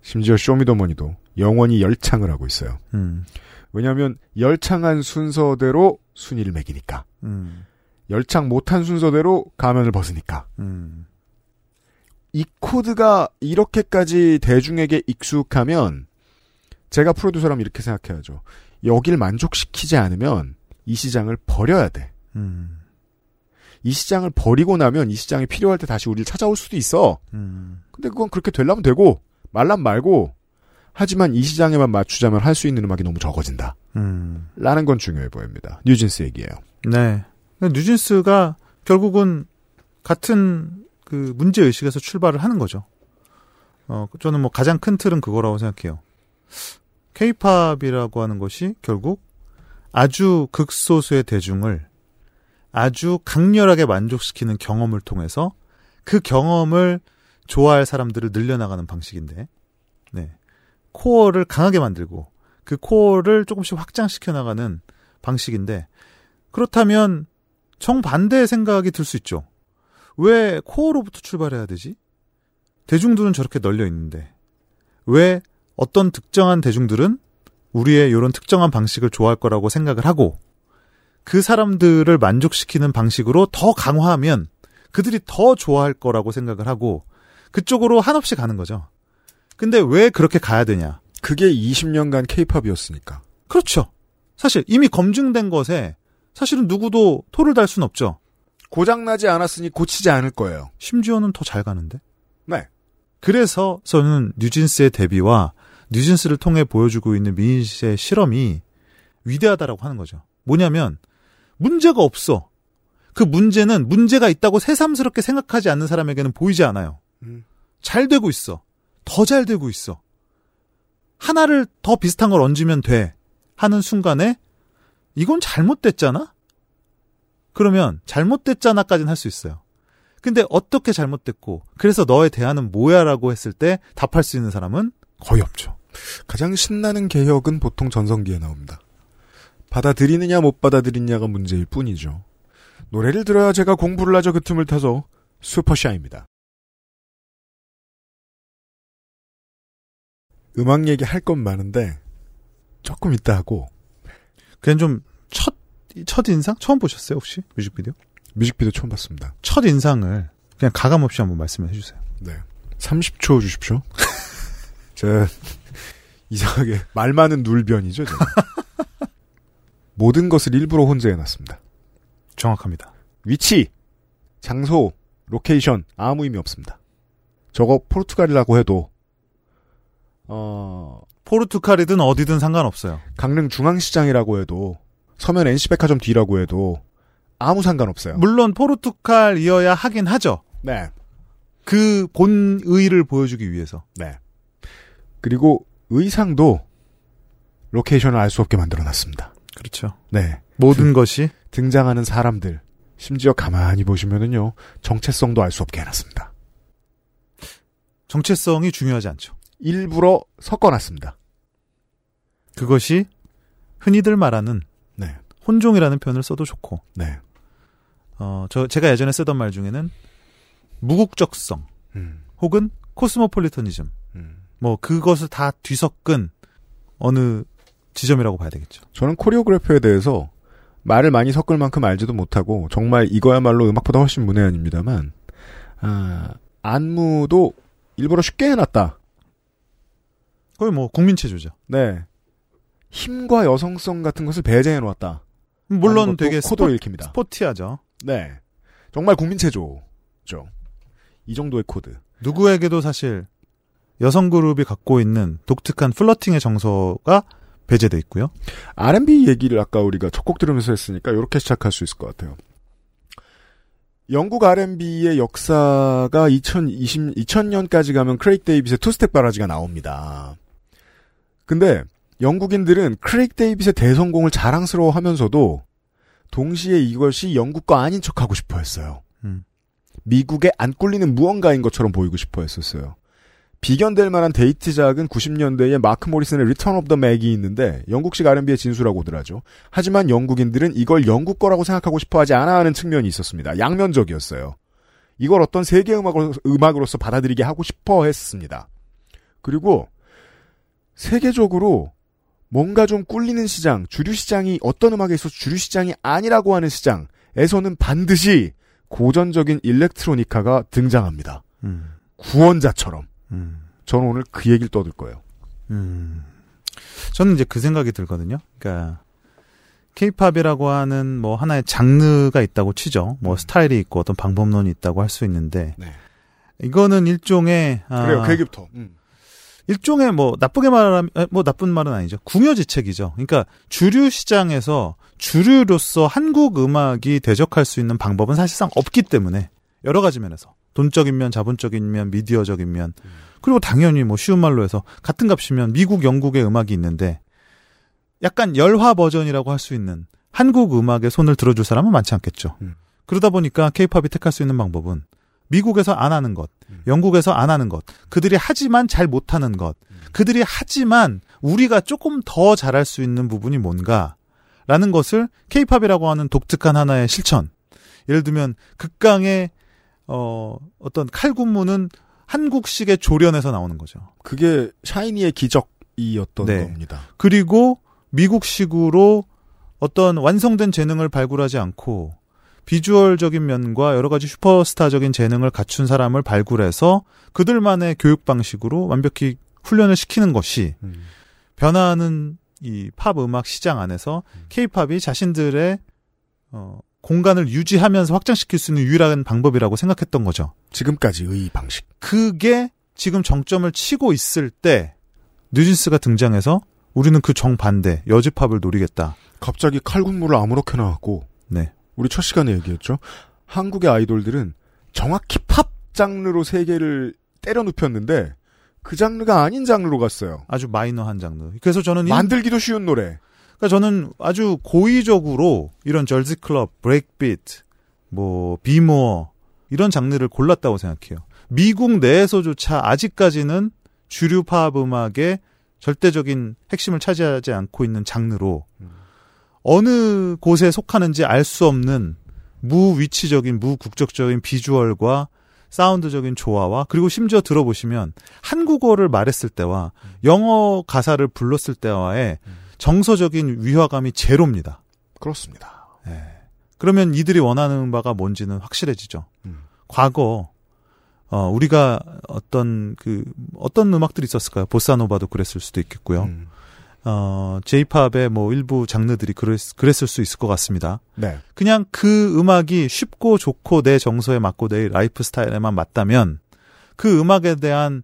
심지어 쇼미더머니도 영원히 열창을 하고 있어요. 음. 왜냐하면 열창한 순서대로 순위를 매기니까. 음. 열창 못한 순서대로 가면을 벗으니까. 음. 이 코드가 이렇게까지 대중에게 익숙하면 제가 프로듀서라면 이렇게 생각해야죠. 여길 만족시키지 않으면 이 시장을 버려야 돼. 음. 이 시장을 버리고 나면 이 시장이 필요할 때 다시 우리를 찾아올 수도 있어. 음. 근데 그건 그렇게 되려면 되고 말란 말고 하지만 이 시장에만 맞추자면 할 수 있는 음악이 너무 적어진다. 음. 라는 건 중요해 보입니다. 뉴진스 얘기예요. 네. 뉴진스가 결국은 같은 그 문제 의식에서 출발을 하는 거죠. 어, 저는 뭐 가장 큰 틀은 그거라고 생각해요. 케이팝이라고 하는 것이 결국 아주 극소수의 대중을 아주 강렬하게 만족시키는 경험을 통해서 그 경험을 좋아할 사람들을 늘려나가는 방식인데, 네. 코어를 강하게 만들고 그 코어를 조금씩 확장시켜 나가는 방식인데, 그렇다면 정반대의 생각이 들 수 있죠. 왜 코어로부터 출발해야 되지? 대중들은 저렇게 널려 있는데 왜 어떤 특정한 대중들은 우리의 이런 특정한 방식을 좋아할 거라고 생각을 하고 그 사람들을 만족시키는 방식으로 더 강화하면 그들이 더 좋아할 거라고 생각을 하고 그쪽으로 한없이 가는 거죠. 근데 왜 그렇게 가야 되냐? 그게 20년간 케이팝이었으니까. 그렇죠. 사실 이미 검증된 것에 사실은 누구도 토를 달 수는 없죠. 고장나지 않았으니 고치지 않을 거예요. 심지어는 더 잘 가는데. 네. 그래서 저는 뉴진스의 데뷔와 뉴진스를 통해 보여주고 있는 미인 씨의 실험이 위대하다라고 하는 거죠. 뭐냐면 문제가 없어. 그 문제는 문제가 있다고 새삼스럽게 생각하지 않는 사람에게는 보이지 않아요. 음. 잘 되고 있어. 더 잘 되고 있어. 하나를 더 비슷한 걸 얹으면 돼. 하는 순간에 이건 잘못됐잖아? 그러면 잘못됐잖아까지는 할수 있어요. 근데 어떻게 잘못됐고 그래서 너의 대안은 뭐야라고 했을 때 답할 수 있는 사람은 거의 없죠. 가장 신나는 개혁은 보통 전성기에 나옵니다. 받아들이느냐 못 받아들이느냐가 문제일 뿐이죠. 노래를 들어야 제가 공부를 하죠 그 틈을 타서 슈퍼샤입니다. 음악 얘기 할 건 많은데 조금 있다 하고 그냥 좀 첫, 첫 인상? 처음 보셨어요, 혹시? 뮤직비디오? 뮤직비디오 처음 봤습니다. 첫 인상을 그냥 가감 없이 한번 말씀해 주세요. 네. 30초 주십시오. [LAUGHS] 제 이상하게 말 많은 눌변이죠. 제가. [LAUGHS] 모든 것을 일부러 혼재해놨습니다. 정확합니다. 위치, 장소, 로케이션 아무 의미 없습니다. 저거 포르투갈이라고 해도 어 포르투갈이든 어디든 상관없어요. 강릉 중앙시장이라고 해도 서면 NC백화점 뒤라고 해도 아무 상관없어요. 물론 포르투갈이어야 하긴 하죠. 네, 그 본의를 보여주기 위해서. 네. 그리고 의상도 로케이션을 알 수 없게 만들어놨습니다. 그렇죠. 네, 모든 것이 등장하는 사람들 심지어 가만히 보시면은요 정체성도 알 수 없게 해놨습니다. 정체성이 중요하지 않죠. 일부러 섞어놨습니다. 그것이 흔히들 말하는 네, 혼종이라는 표현을 써도 좋고, 네, 어, 저, 제가 예전에 쓰던 말 중에는 무국적성, 음, 혹은 코스모폴리터니즘, 음. 뭐, 그것을 다 뒤섞은 어느 지점이라고 봐야 되겠죠. 저는 코리오그래피에 대해서 말을 많이 섞을 만큼 알지도 못하고 정말 이거야말로 음악보다 훨씬 문외한입니다만 아, 안무도 일부러 쉽게 해놨다. 거의 뭐, 국민 체조죠. 네. 힘과 여성성 같은 것을 배제해 놓았다. 물론 되게 스포, 읽힙니다. 스포티하죠. 네. 정말 국민 체조죠. 이 정도의 코드. 누구에게도 사실 여성 그룹이 갖고 있는 독특한 플러팅의 정서가 배제돼 있고요. R&B 얘기를 아까 우리가 첫 곡 들으면서 했으니까 이렇게 시작할 수 있을 것 같아요. 영국 R&B의 역사가 2020, 2000년까지 가면 크레이크 데이빗의 투스텝 바라지가 나옵니다. 근데 영국인들은 크레이크 데이빗의 대성공을 자랑스러워 하면서도 동시에 이것이 영국 거 아닌 척 하고 싶어 했어요. 음. 미국에 안 꿀리는 무언가인 것처럼 보이고 싶어 했었어요. 비견될 만한 데이트작은 90년대에 마크 모리슨의 리턴 오브 더 맥이 있는데 영국식 R&B의 진수라고들 하죠. 하지만 영국인들은 이걸 영국 거라고 생각하고 싶어 하지 않아 하는 측면이 있었습니다. 양면적이었어요. 이걸 어떤 세계 음악으로, 음악으로서 받아들이게 하고 싶어 했습니다. 그리고 세계적으로 뭔가 좀 꿀리는 시장, 주류 시장이 어떤 음악에 있어서 주류 시장이 아니라고 하는 시장에서는 반드시 고전적인 일렉트로니카가 등장합니다. 음, 구원자처럼. 음, 저는 오늘 그 얘기를 떠들 거예요. 음. 저는 이제 그 생각이 들거든요. 그러니까 케이팝이라고 하는 뭐 하나의 장르가 있다고 치죠. 뭐 음. 스타일이 있고 어떤 방법론이 있다고 할 수 있는데 네. 이거는 일종의 아, 그래요. 그 얘기부터. 음. 일종의 뭐 나쁘게 말하면 에, 뭐 나쁜 말은 아니죠. 궁여지책이죠. 그러니까 주류 시장에서 주류로서 한국 음악이 대적할 수 있는 방법은 사실상 없기 때문에 여러 가지 면에서 돈적인 면, 자본적인 면, 미디어적인 면 그리고 당연히 뭐 쉬운 말로 해서 같은 값이면 미국, 영국의 음악이 있는데 약간 열화 버전이라고 할 수 있는 한국 음악에 손을 들어줄 사람은 많지 않겠죠. 음. 그러다 보니까 케이팝이 택할 수 있는 방법은 미국에서 안 하는 것, 음. 영국에서 안 하는 것, 그들이 하지만 잘 못하는 것, 그들이 하지만 우리가 조금 더 잘할 수 있는 부분이 뭔가, 라는 것을 케이팝이라고 하는 독특한 하나의 실천. 예를 들면 극강의 어 어떤 칼군무는 한국식의 조련에서 나오는 거죠. 그게 샤이니의 기적이었던 네. 겁니다. 그리고 미국식으로 어떤 완성된 재능을 발굴하지 않고 비주얼적인 면과 여러 가지 슈퍼스타적인 재능을 갖춘 사람을 발굴해서 그들만의 교육 방식으로 완벽히 훈련을 시키는 것이 음. 변화하는 이 팝 음악 시장 안에서 케이팝이 자신들의 어, 공간을 유지하면서 확장시킬 수 있는 유일한 방법이라고 생각했던 거죠. 지금까지의 방식. 그게 지금 정점을 치고 있을 때 뉴진스가 등장해서 우리는 그 정반대 여지팝을 노리겠다. 갑자기 칼군무를 아무렇게 나왔고 네. 우리 첫 시간에 얘기했죠. 한국의 아이돌들은 정확히 팝 장르로 세계를 때려 눕혔는데 그 장르가 아닌 장르로 갔어요. 아주 마이너한 장르. 그래서 저는 이- 만들기도 쉬운 노래. 그러니까 저는 아주 고의적으로 이런 절지 클럽, 브레이크 비트, 뭐 비모어 이런 장르를 골랐다고 생각해요. 미국 내에서조차 아직까지는 주류 팝 음악의 절대적인 핵심을 차지하지 않고 있는 장르로 어느 곳에 속하는지 알 수 없는 무위치적인 무국적적인 비주얼과 사운드적인 조화와 그리고 심지어 들어보시면 한국어를 말했을 때와 영어 가사를 불렀을 때와의 정서적인 위화감이 제로입니다. 그렇습니다. 예. 그러면 이들이 원하는 바가 뭔지는 확실해지죠. 음. 과거 어 우리가 어떤 그 어떤 음악들이 있었을까요? 보사노바도 그랬을 수도 있겠고요. 음. 어 제이팝의 뭐 일부 장르들이 그랬, 그랬을 수 있을 것 같습니다. 네. 그냥 그 음악이 쉽고 좋고 내 정서에 맞고 내 라이프 스타일에만 맞다면 그 음악에 대한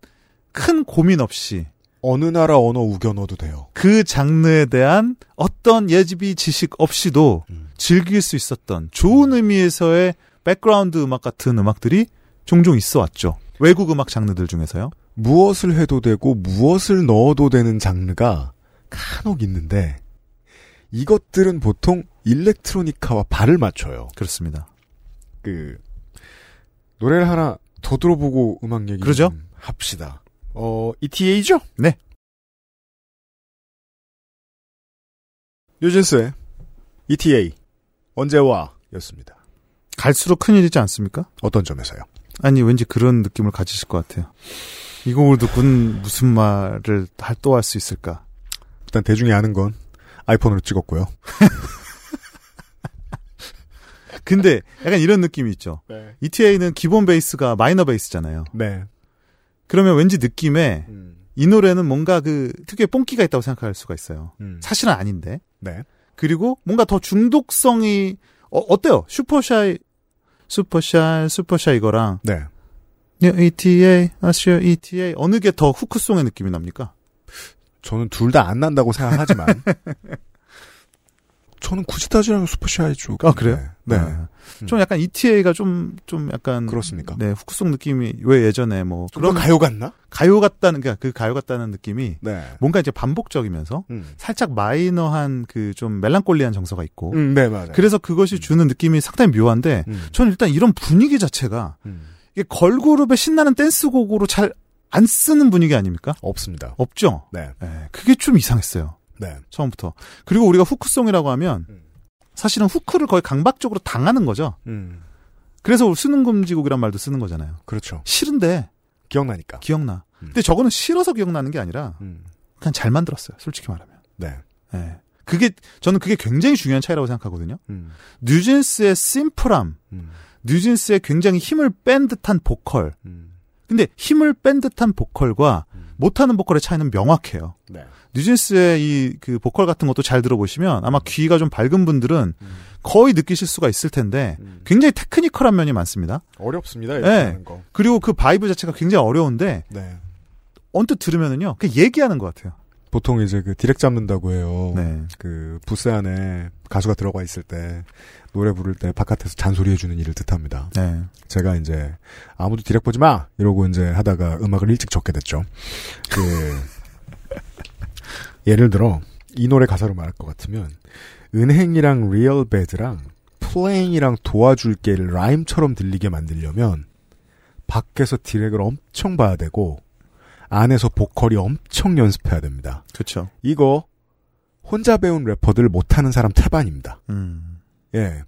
큰 고민 없이 어느 나라 언어 우겨 넣어도 돼요. 그 장르에 대한 어떤 예지비 지식 없이도 음. 즐길 수 있었던 좋은 의미에서의 백그라운드 음악 같은 음악들이 종종 있어 왔죠. 외국 음악 장르들 중에서요. 무엇을 해도 되고 무엇을 넣어도 되는 장르가 간혹 있는데 이것들은 보통 일렉트로니카와 발을 맞춰요. 그렇습니다. 그 노래를 하나 더 들어보고 음악 얘기 그러죠? 좀 합시다. 어 ETA죠? 네. 유진스의 ETA 언제와 였습니다. 갈수록 큰일이지 않습니까? 어떤 점에서요? 아니 왠지 그런 느낌을 가지실 것 같아요. 이 곡을 듣고는 무슨 말을 또 할 수 있을까? 일단 대중이 아는 건 아이폰으로 찍었고요. [LAUGHS] 근데 약간 이런 느낌이 있죠. 네. ETA는 기본 베이스가 마이너 베이스잖아요. 네. 그러면 왠지 느낌에 음. 이 노래는 뭔가 그 특유의 뽕기가 있다고 생각할 수가 있어요. 음. 사실은 아닌데. 네. 그리고 뭔가 더 중독성이 어, 어때요? 슈퍼샤이 슈퍼샤이 슈퍼샤이 이거랑 네. ETA 아시아 ETA 어느 게 더 후크송의 느낌이 납니까? 저는 둘 다 안 난다고 생각하지만 [LAUGHS] 저는 굳이 따지면 슈퍼샤이 쪽. 아 그래요? 네. 네. 좀 약간 ETA가 좀좀 약간 그렇습니까? 네 후크송 느낌이 왜 예전에 뭐 그런 가요 같나? 가요 같다는 그, 그 가요 같다는 느낌이 네. 뭔가 이제 반복적이면서 음. 살짝 마이너한 그 좀 멜랑콜리한 정서가 있고 음, 네, 맞아요. 그래서 그것이 주는 느낌이 상당히 묘한데 음. 저는 일단 이런 분위기 자체가 음. 이게 걸그룹의 신나는 댄스곡으로 잘 안 쓰는 분위기 아닙니까? 없습니다. 없죠. 네. 예, 그게 좀 이상했어요. 네. 처음부터. 그리고 우리가 후크송이라고 하면 음. 사실은 후크를 거의 강박적으로 당하는 거죠. 음. 그래서 수능 금지곡이란 말도 쓰는 거잖아요. 그렇죠. 싫은데 기억나니까. 기억나. 음. 근데 저거는 싫어서 기억나는 게 아니라 음. 그냥 잘 만들었어요. 솔직히 말하면. 네. 예. 그게 저는 그게 굉장히 중요한 차이라고 생각하거든요. 음. 뉴진스의 심플함, 음. 뉴진스의 굉장히 힘을 뺀 듯한 보컬. 음. 근데 힘을 뺀 듯한 보컬과 음. 못하는 보컬의 차이는 명확해요. 네. 뉴진스의 이 그 보컬 같은 것도 잘 들어보시면 아마 귀가 좀 밝은 분들은 음. 거의 느끼실 수가 있을 텐데 음. 굉장히 테크니컬한 면이 많습니다. 어렵습니다. 네. 그리고 그 바이브 자체가 굉장히 어려운데 네. 언뜻 들으면은요, 그 얘기하는 것 같아요. 보통 이제 그 디렉 잡는다고 해요. 네. 그 부스 안에 가수가 들어가 있을 때 노래 부를 때 바깥에서 잔소리 해주는 일을 뜻합니다. 네. 제가 이제 아무도 디렉 보지 마 이러고 이제 하다가 음악을 일찍 적게 됐죠. 그 [LAUGHS] 예를 들어 이 노래 가사로 말할 것 같으면 은행이랑 리얼 배드랑 플레잉이랑 도와줄게를 라임처럼 들리게 만들려면 밖에서 디렉을 엄청 봐야 되고 안에서 보컬이 엄청 연습해야 됩니다. 그렇죠. 이거 혼자 배운 래퍼들 못하는 사람 태반입니다. 음. 예.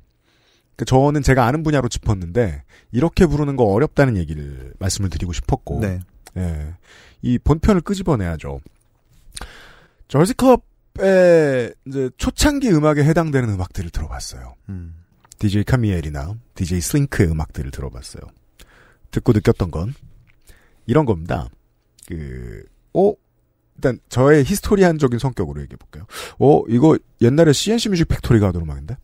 그 저는 제가 아는 분야로 짚었는데 이렇게 부르는 거 어렵다는 얘기를 말씀을 드리고 싶었고, 네. 예. 이 본편을 끄집어내야죠. K-팝의 이제 초창기 음악에 해당되는 음악들을 들어봤어요. 음. DJ 카미엘이나 DJ 슬링크의 음악들을 들어봤어요. 듣고 느꼈던 건 이런 겁니다. 그, 어? 일단 저의 히스토리안적인 성격으로 얘기해 볼게요. 어, 이거 옛날에 CNC 뮤직 팩토리가 하던 음악인데?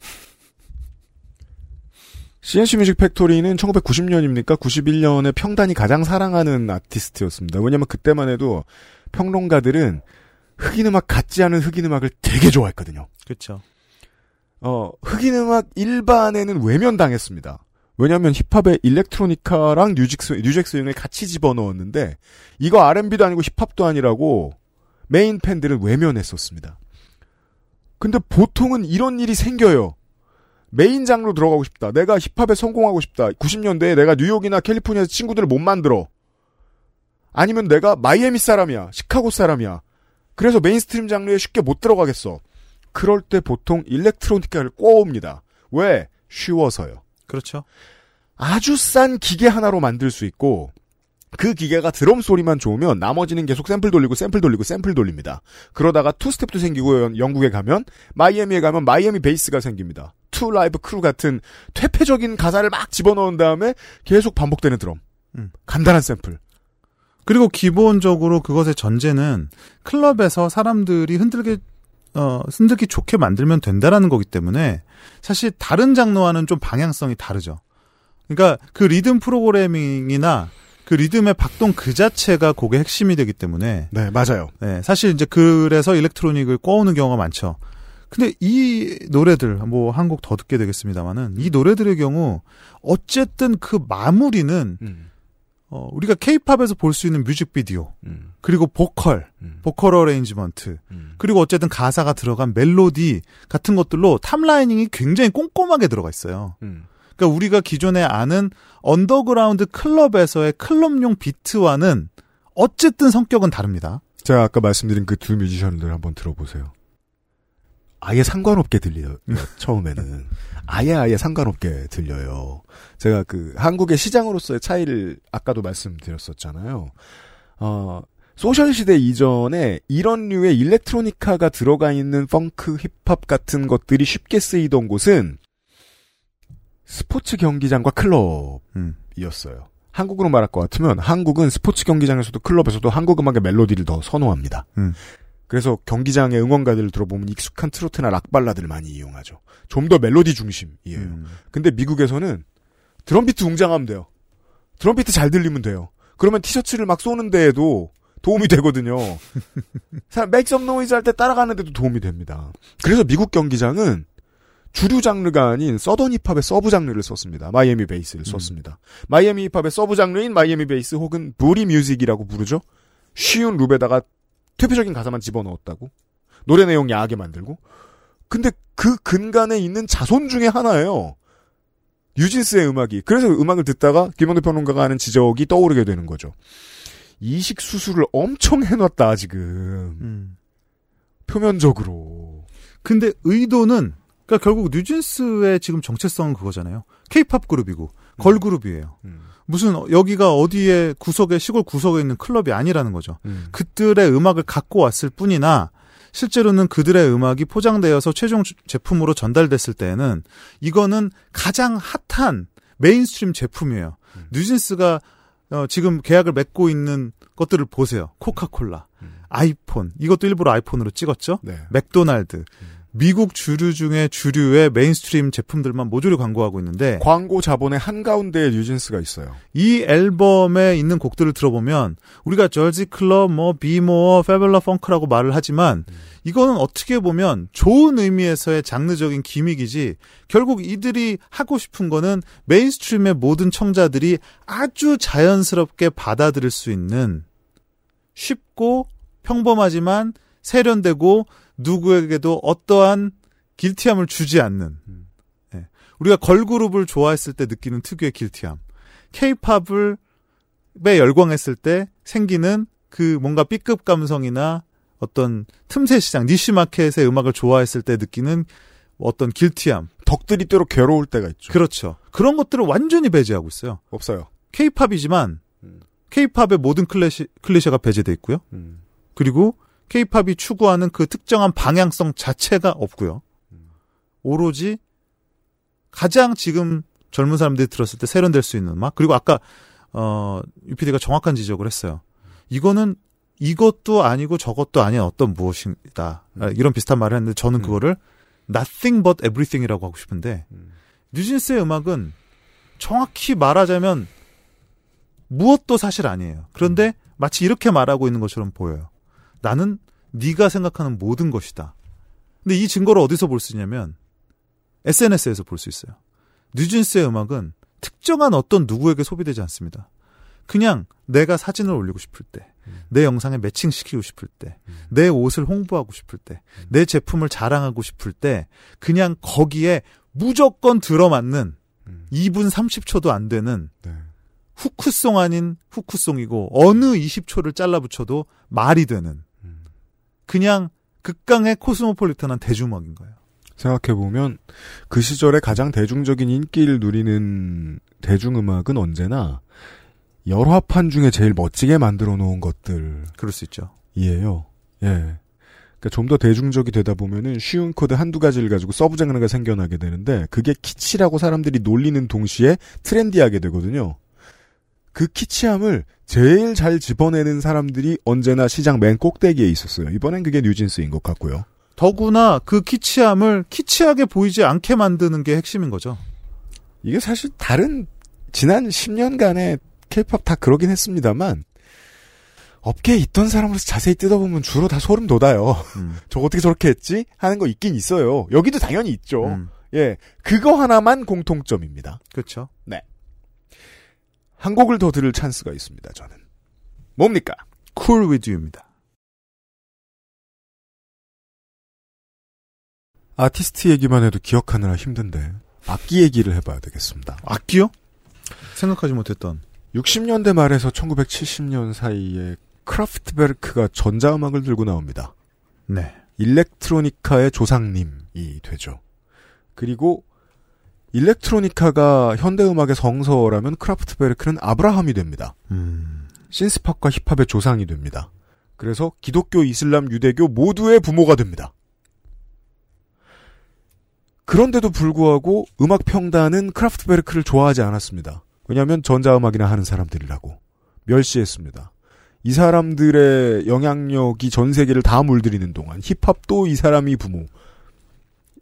CNC 뮤직 팩토리는 1990년입니까? 91년에 평단이 가장 사랑하는 아티스트였습니다. 왜냐면 그때만 해도 평론가들은 흑인 음악 같지 않은 흑인 음악을 되게 좋아했거든요. 그렇죠. 어, 흑인 음악 일반에는 외면당했습니다. 왜냐하면 힙합에 일렉트로니카랑 뉴직스, 뉴잭 스윙을 같이 집어넣었는데 이거 R&B도 아니고 힙합도 아니라고 메인 팬들은 외면했었습니다. 근데 보통은 이런 일이 생겨요. 메인 장르로 들어가고 싶다. 내가 힙합에 성공하고 싶다. 90년대에 내가 뉴욕이나 캘리포니아에서 친구들을 못 만들어. 아니면 내가 마이애미 사람이야. 시카고 사람이야. 그래서 메인스트림 장르에 쉽게 못 들어가겠어. 그럴 때 보통 일렉트로니카를 꿔옵니다. 왜? 쉬워서요. 그렇죠. 아주 싼 기계 하나로 만들 수 있고 그 기계가 드럼 소리만 좋으면 나머지는 계속 샘플 돌리고 샘플 돌리고 샘플 돌립니다. 그러다가 투 스텝도 생기고 영국에 가면 마이애미에 가면 마이애미 베이스가 생깁니다. 투 라이브 크루 같은 퇴폐적인 가사를 막 집어넣은 다음에 계속 반복되는 드럼. 음. 간단한 샘플. 그리고 기본적으로 그것의 전제는 클럽에서 사람들이 흔들게 어, 흔들기 좋게 만들면 된다라는 거기 때문에 사실 다른 장르와는 좀 방향성이 다르죠. 그러니까 그 리듬 프로그래밍이나 그 리듬의 박동 그 자체가 곡의 핵심이 되기 때문에 네, 맞아요. 네, 사실 이제 그래서 일렉트로닉을 꿔오는 경우가 많죠. 근데 이 노래들 뭐 한 곡 더 듣게 되겠습니다만은 이 노래들의 경우 어쨌든 그 마무리는 음, 어, 우리가 케이팝에서 볼 수 있는 뮤직비디오 음, 그리고 보컬 음, 보컬 어레인지먼트 음. 그리고 어쨌든 가사가 들어간 멜로디 같은 것들로 top lining이 굉장히 꼼꼼하게 들어가 있어요. 음. 그러니까 우리가 기존에 아는 언더그라운드 클럽에서의 클럽용 비트와는 어쨌든 성격은 다릅니다. 제가 아까 말씀드린 그 두 뮤지션들 한번 들어보세요. 아예 상관없게 들려요. 처음에는 아예 아예 상관없게 들려요. 제가 그 한국의 시장으로서의 차이를 아까도 말씀드렸었잖아요. 어, social 시대 이전에 이런 류의 electronica가 들어가 있는 펑크, 힙합 같은 것들이 쉽게 쓰이던 곳은 스포츠 경기장과 클럽이었어요. 음. 한국으로 말할 것 같으면 한국은 스포츠 경기장에서도 클럽에서도 한국 음악의 멜로디를 더 선호합니다. 음. 그래서 경기장의 응원가들을 들어보면 익숙한 트로트나 락 발라드를 많이 이용하죠. 좀 더 멜로디 중심이에요. 음. 근데 미국에서는 드럼비트 웅장하면 돼요. 드럼비트 잘 들리면 돼요. 그러면 티셔츠를 막 쏘는 데에도 도움이 되거든요. [LAUGHS] 사람 some noise 할때 따라가는데도 도움이 됩니다. 그래서 미국 경기장은 주류 장르가 아닌 Southern 힙합의 sub 장르를 썼습니다. 마이애미 베이스를 썼습니다. 마이애미 힙합의 sub 장르인 마이애미 베이스 혹은 booty music이라고 부르죠. 쉬운 loop에다가 퇴폐적인 가사만 집어넣었다고. 노래 내용 야하게 만들고. 근데 그 근간에 있는 자손 중에 하나예요. 뉴진스의 음악이. 그래서 음악을 듣다가 김영대 평론가가 하는 지적이 떠오르게 되는 거죠. 이식 수술을 엄청 해놨다 지금 음. 표면적으로. 근데 의도는 그러니까 결국 뉴진스의 지금 정체성은 그거잖아요. 케이팝 그룹이고 걸 그룹이에요. 음, 무슨 여기가 어디에 구석에 시골 구석에 있는 클럽이 아니라는 거죠. 음. 그들의 음악을 갖고 왔을 뿐이나 실제로는 그들의 음악이 포장되어서 최종 주- 제품으로 전달됐을 때에는 이거는 가장 핫한 mainstream 제품이에요. 음. 뉴진스가 어, 지금 계약을 맺고 있는 것들을 보세요. 코카콜라, 음. 아이폰 이것도 일부러 아이폰으로 찍었죠. 네. 맥도날드, 미국 주류 중에 주류의 mainstream 제품들만 모조리 광고하고 있는데 광고 자본의 한가운데에 뉴진스가 있어요. 이 앨범에 있는 곡들을 들어보면 우리가 Jersey club, 뭐 B-more, favela funk라고 말을 하지만 이거는 어떻게 보면 좋은 의미에서의 장르적인 gimmick이지 결국 이들이 하고 싶은 거는 mainstream의 모든 청자들이 아주 자연스럽게 받아들일 수 있는 쉽고 평범하지만 세련되고 누구에게도 어떠한 길티함을 주지 않는 음. 예. 우리가 걸그룹을 좋아했을 때 느끼는 특유의 길티함 케이팝을 에 열광했을 때 생기는 그 뭔가 B급 감성이나 어떤 틈새 시장 니시 마켓의 음악을 좋아했을 때 느끼는 어떤 길티함 덕들이 때로 괴로울 때가 있죠. 그렇죠 그런 것들을 완전히 배제하고 있어요 없어요. 케이팝이지만 음. 케이팝의 모든 클래시, 클리셰가 배제돼 있고요 음. 그리고 케이팝이 추구하는 그 특정한 방향성 자체가 없고요. 오로지 가장 지금 젊은 사람들이 들었을 때 세련될 수 있는 음악 그리고 아까 어 UPD가 정확한 지적을 했어요. 이거는 이것도 아니고 저것도 아닌 어떤 무엇이다. 아, 이런 비슷한 말을 했는데 저는 음. 그거를 nothing but everything이라고 하고 싶은데 음. 뉴진스의 음악은 정확히 말하자면 무엇도 사실 아니에요. 그런데 마치 이렇게 말하고 있는 것처럼 보여요. 나는 네가 생각하는 모든 것이다. 근데 이 증거를 어디서 볼 수 있냐면 SNS에서 볼 수 있어요. 뉴진스의 음악은 특정한 어떤 누구에게 소비되지 않습니다. 그냥 내가 사진을 올리고 싶을 때, 내 영상에 매칭시키고 싶을 때, 내 옷을 홍보하고 싶을 때, 내 제품을 자랑하고 싶을 때, 그냥 거기에 무조건 들어맞는 음. 2분 30초도 안 되는 네. 후크송 아닌 후크송이고 어느 20초를 잘라 붙여도 말이 되는 음. 그냥 극강의 코스모폴리탄한 대중음악인 거예요. 생각해보면 그 시절에 가장 대중적인 인기를 누리는 대중음악은 언제나 열화판 중에 제일 멋지게 만들어 놓은 것들이에요. 그럴 수 있죠. 예. 그러니까 좀 더 대중적이 되다 보면은 쉬운 코드 한두 가지를 가지고 sub 장르가 생겨나게 되는데 그게 키치라고 사람들이 놀리는 동시에 트렌디하게 되거든요. 그 키치함을 제일 잘 집어내는 사람들이 언제나 시장 맨 꼭대기에 있었어요. 이번엔 그게 뉴진스인 것 같고요. 더구나 그 키치함을 키치하게 보이지 않게 만드는 게 핵심인 거죠. 이게 사실 다른 지난 10년간의 케이팝 다 그러긴 했습니다만 업계에 있던 사람으로서 자세히 뜯어보면 주로 다 소름 돋아요. 음. [LAUGHS] 저 어떻게 저렇게 했지? 하는 거 있긴 있어요. 여기도 당연히 있죠. 음, 예, 그거 하나만 공통점입니다. 그렇죠. 한 곡을 더 들을 찬스가 있습니다. 저는 뭡니까? Cool with you입니다. 아티스트 얘기만 해도 기억하느라 힘든데 악기 얘기를 해봐야 되겠습니다. 악기요? 생각하지 못했던. 60년대 말에서 1970년 사이에 크라프트베르크가 전자음악을 들고 나옵니다. 네. 일렉트로니카의 조상님이 되죠. 그리고 일렉트로니카가 현대음악의 성서라면 크라프트베르크는 아브라함이 됩니다. 음. 신스팝과 힙합의 조상이 됩니다. 그래서 기독교, 이슬람, 유대교 모두의 부모가 됩니다. 그런데도 불구하고 음악 평단은 크라프트베르크를 좋아하지 않았습니다. 왜냐하면 전자음악이나 하는 사람들이라고 멸시했습니다. 이 사람들의 영향력이 전 세계를 다 물들이는 동안 힙합도 이 사람이 부모,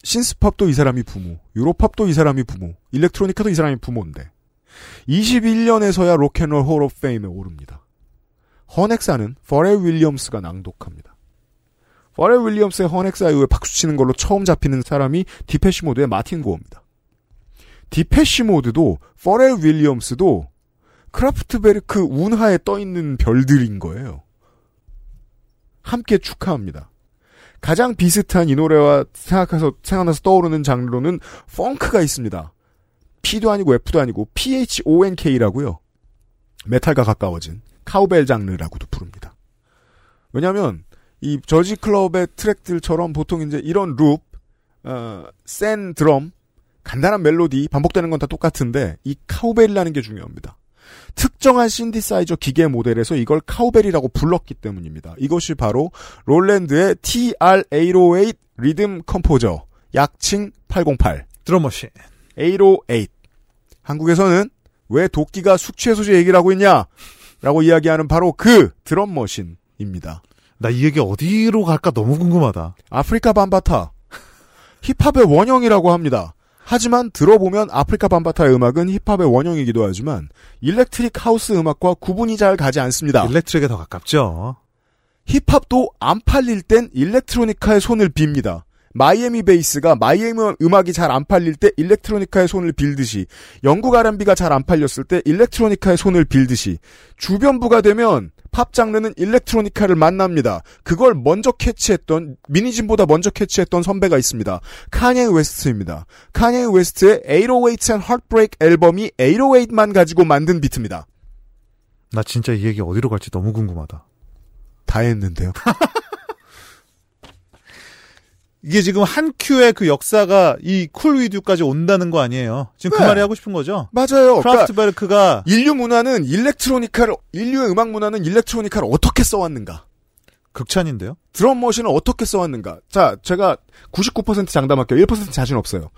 synth-pop도 이 사람이 부모, Europop도 이 사람이 부모, electronica도 이 사람이 부모인데 21년에서야 Rock and Roll Hall of Fame에 오릅니다. 헌액사는 퍼렐 윌리엄스가 낭독합니다. 퍼렐 윌리엄스의 헌액사 이후에 박수치는 걸로 처음 잡히는 사람이 디페시 모드의 마틴 고어입니다. 디페시 모드도 퍼렐 윌리엄스도 크라프트베르크 은하에 떠있는 별들인 거예요. 함께 축하합니다. 가장 비슷한 이 노래와 생각해서 생각나서 떠오르는 장르로는 phonk가 있습니다. P도 아니고 F도 아니고 PHONK라고요. 메탈과 가까워진 cowbell 장르라고도 부릅니다. 왜냐하면 이 Jersey club의 트랙들처럼 보통 이제 이런 loop, 어, 센 드럼, 간단한 멜로디 반복되는 건 다 똑같은데 이 cowbell이라는 게 중요합니다. 특정한 신디사이저 기계 모델에서 이걸 cowbell이라고 불렀기 때문입니다. 이것이 바로 롤랜드의 TR-808 Rhythm Composer, 약칭 808. drum machine. 808. 한국에서는 왜 도끼가 숙취 해소제 얘기를 하고 있냐? 라고 이야기하는 바로 그 drum machine입니다. 나 이 얘기 어디로 갈까 너무 궁금하다. 아프리카 밤바타. 힙합의 원형이라고 합니다. 하지만 들어보면 아프리카 밤바타의 음악은 힙합의 원형이기도 하지만 electric house 음악과 구분이 잘 가지 않습니다. electric에 더 가깝죠. 힙합도 안 팔릴 땐 electronica의 손을 빕니다. 마이애미 베이스가 마이애미 음악이 잘 안 팔릴 때 electronica의 손을 빌듯이 영국 R&B가 잘 안 팔렸을 때 electronica의 손을 빌듯이 주변부가 되면 팝 장르는 electronica를 만납니다. 그걸 먼저 캐치했던 민희진보다 먼저 캐치했던 선배가 있습니다. 카니에 웨스트입니다. 카니에 웨스트의 808s and Heartbreak 앨범이 808만 가지고 만든 비트입니다. 나 진짜 이 얘기 어디로 갈지 너무 궁금하다. 다 했는데요. [LAUGHS] 이게 지금 한 큐의 그 역사가 이 Cool With You까지 온다는 거 아니에요. 지금 그 네. 말이 하고 싶은 거죠. 맞아요. 그러니까 크라프트베르크가 인류 문화는 electronica를 인류의 음악 문화는 electronica를 어떻게 써왔는가? 극찬인데요. drum machine을 어떻게 써왔는가? 자, 제가 99% 장담할게요. 1% 자신 없어요.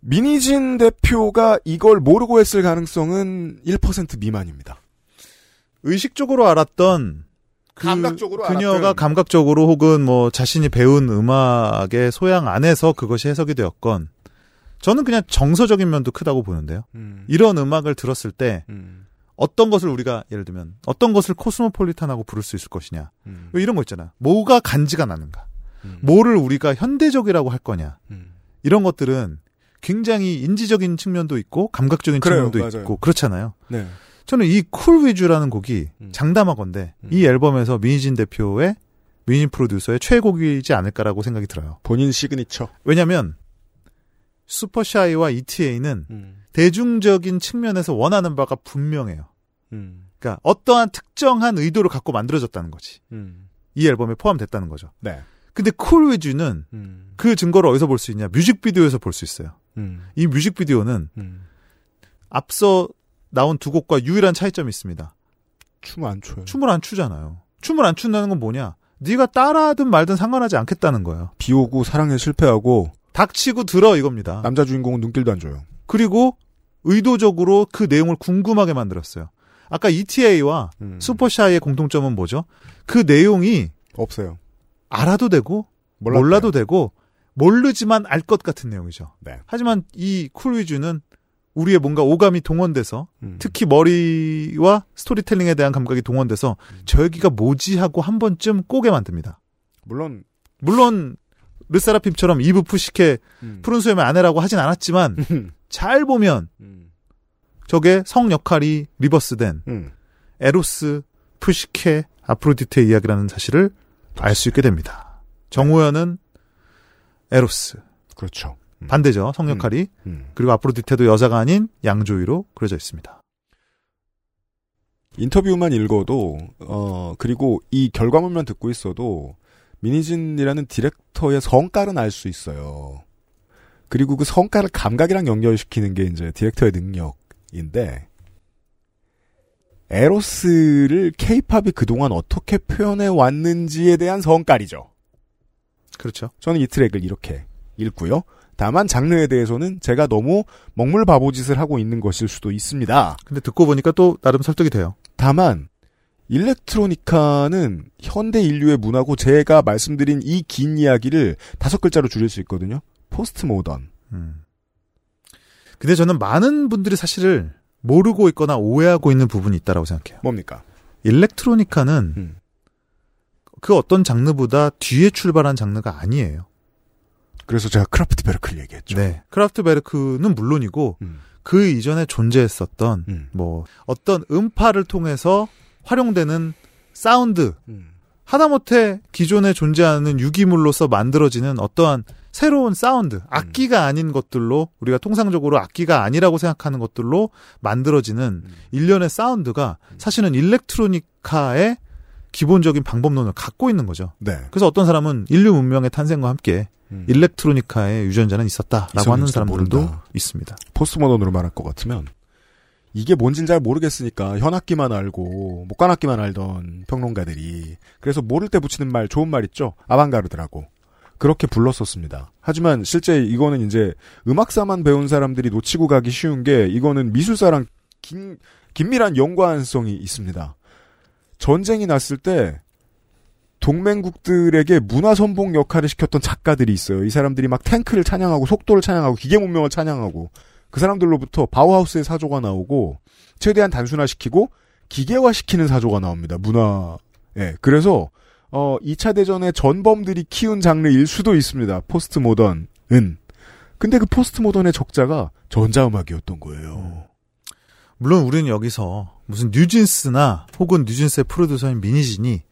민희진 대표가 이걸 모르고 했을 가능성은 1% 미만입니다. 의식적으로 알았던 그 감각적으로 그녀가 알았든. 감각적으로 혹은 뭐 자신이 배운 음악의 소양 안에서 그것이 해석이 되었건 저는 그냥 정서적인 면도 크다고 보는데요. 음, 이런 음악을 들었을 때 음, 어떤 것을 우리가 예를 들면 어떤 것을 코스모폴리탄하고 부를 수 있을 것이냐 음, 뭐 이런 거 있잖아. 뭐가 간지가 나는가? 음, 뭐를 우리가 현대적이라고 할 거냐? 음. 이런 것들은 굉장히 인지적인 측면도 있고 감각적인 그래요, 측면도 맞아요. 있고 그렇잖아요. 네. 저는 이 Cool With You라는 곡이 음. 장담하건대 음. 이 앨범에서 민희진 대표의 민희진 프로듀서의 최애곡이지 않을까라고 생각이 들어요. 본인 시그니처. 왜냐하면 Super Shy와 ETA는 음, 대중적인 측면에서 원하는 바가 분명해요. 음, 그러니까 어떠한 특정한 의도를 갖고 만들어졌다는 거지. 음. 이 앨범에 포함됐다는 거죠. 네. 근데 Cool With You는 음, 그 증거를 어디서 볼 수 있냐? 뮤직비디오에서 볼 수 있어요. 음, 이 뮤직비디오는 음. 앞서 나온 두 곡과 유일한 차이점이 있습니다. 춤 안 춰요. 춤을 안 추잖아요. 춤을 안 춘다는 건 뭐냐? 네가 따라하든 말든 상관하지 않겠다는 거예요. 비 오고 사랑에 실패하고 닥치고 들어 이겁니다. 남자 주인공은 눈길도 안 줘요. 그리고 의도적으로 그 내용을 궁금하게 만들었어요. 아까 ETA와 음. 슈퍼샤이의 공통점은 뭐죠? 그 내용이 없어요. 알아도 되고 몰라도 돼요. 몰라도 되고 모르지만 알 것 같은 내용이죠. 네. 하지만 이 Cool With You는 우리의 뭔가 오감이 동원돼서 음. 특히 머리와 스토리텔링에 대한 감각이 동원돼서 저 여기가 뭐지 하고 한 번쯤 꼬게 만듭니다. 물론 물론 르세라핌처럼 이브 프시케 음. 푸른 수염의 아내라고 하진 않았지만 잘 보면 음. 저게 성 역할이 reverse된 음. 에로스, 프시케, 아프로디테의 이야기라는 사실을 알 수 있게 됩니다. 정호연은 에로스 그렇죠. 음. 반대죠 성 역할이 음. 그리고 아프로디테도 여자가 아닌 양조위로 그려져 있습니다. 인터뷰만 읽어도 어 그리고 이 결과물만 듣고 있어도 민희진이라는 디렉터의 성깔은 알 수 있어요. 그리고 그 성깔을 감각이랑 연결시키는 게 이제 디렉터의 능력인데 에로스를 케이팝이 그동안 어떻게 표현해 왔는지에 대한 성깔이죠. 그렇죠. 저는 이 트랙을 이렇게 읽고요. 다만 장르에 대해서는 제가 너무 먹물 바보짓을 하고 있는 것일 수도 있습니다. 근데 듣고 보니까 또 나름 설득이 돼요. 다만 일렉트로니카는 현대 인류의 문화고 제가 말씀드린 이 긴 이야기를 다섯 글자로 줄일 수 있거든요. 포스트 모던. 음. 근데 저는 많은 분들이 사실을 모르고 있거나 오해하고 있는 부분이 있다라고 생각해요. 뭡니까? 일렉트로니카는 음. 그 어떤 장르보다 뒤에 출발한 장르가 아니에요. 그래서 제가 크라프트베르크를 얘기했죠. 네. 크라프트베르크는 물론이고 음. 그 이전에 존재했었던 음. 뭐 어떤 음파를 통해서 활용되는 사운드 음. 하다못해 기존에 존재하는 유기물로서 만들어지는 어떠한 새로운 사운드, 악기가 아닌 것들로 우리가 통상적으로 악기가 아니라고 생각하는 것들로 만들어지는 음. 일련의 사운드가 사실은 일렉트로니카의 기본적인 방법론을 갖고 있는 거죠. 네. 그래서 어떤 사람은 인류 문명의 탄생과 함께 음. 일렉트로니카의 유전자는 있었다라고 하는 사람들도 모른다. 있습니다. 포스트 모던으로 말할 것 같으면 이게 뭔진 잘 모르겠으니까 현악기만 알고 목관악기만 알던 평론가들이 그래서 모를 때 붙이는 말 좋은 말 있죠 아방가르드라고 그렇게 불렀었습니다. 하지만 실제 이거는 이제 음악사만 배운 사람들이 놓치고 가기 쉬운 게 이거는 미술사랑 긴, 긴밀한 연관성이 있습니다. 전쟁이 났을 때 동맹국들에게 문화 선봉 역할을 시켰던 작가들이 있어요. 이 사람들이 막 탱크를 찬양하고 속도를 찬양하고 기계 문명을 찬양하고 그 사람들로부터 바우하우스의 사조가 나오고 최대한 단순화시키고 기계화시키는 사조가 나옵니다. 문화. 예. 그래서 어 2차 대전의 전범들이 키운 장르일 수도 있습니다. 포스트 모던은. 근데 그 포스트 모던의 적자가 전자음악이었던 거예요. 물론 우리는 여기서 무슨 뉴진스나 혹은 뉴진스의 프로듀서인 민희진이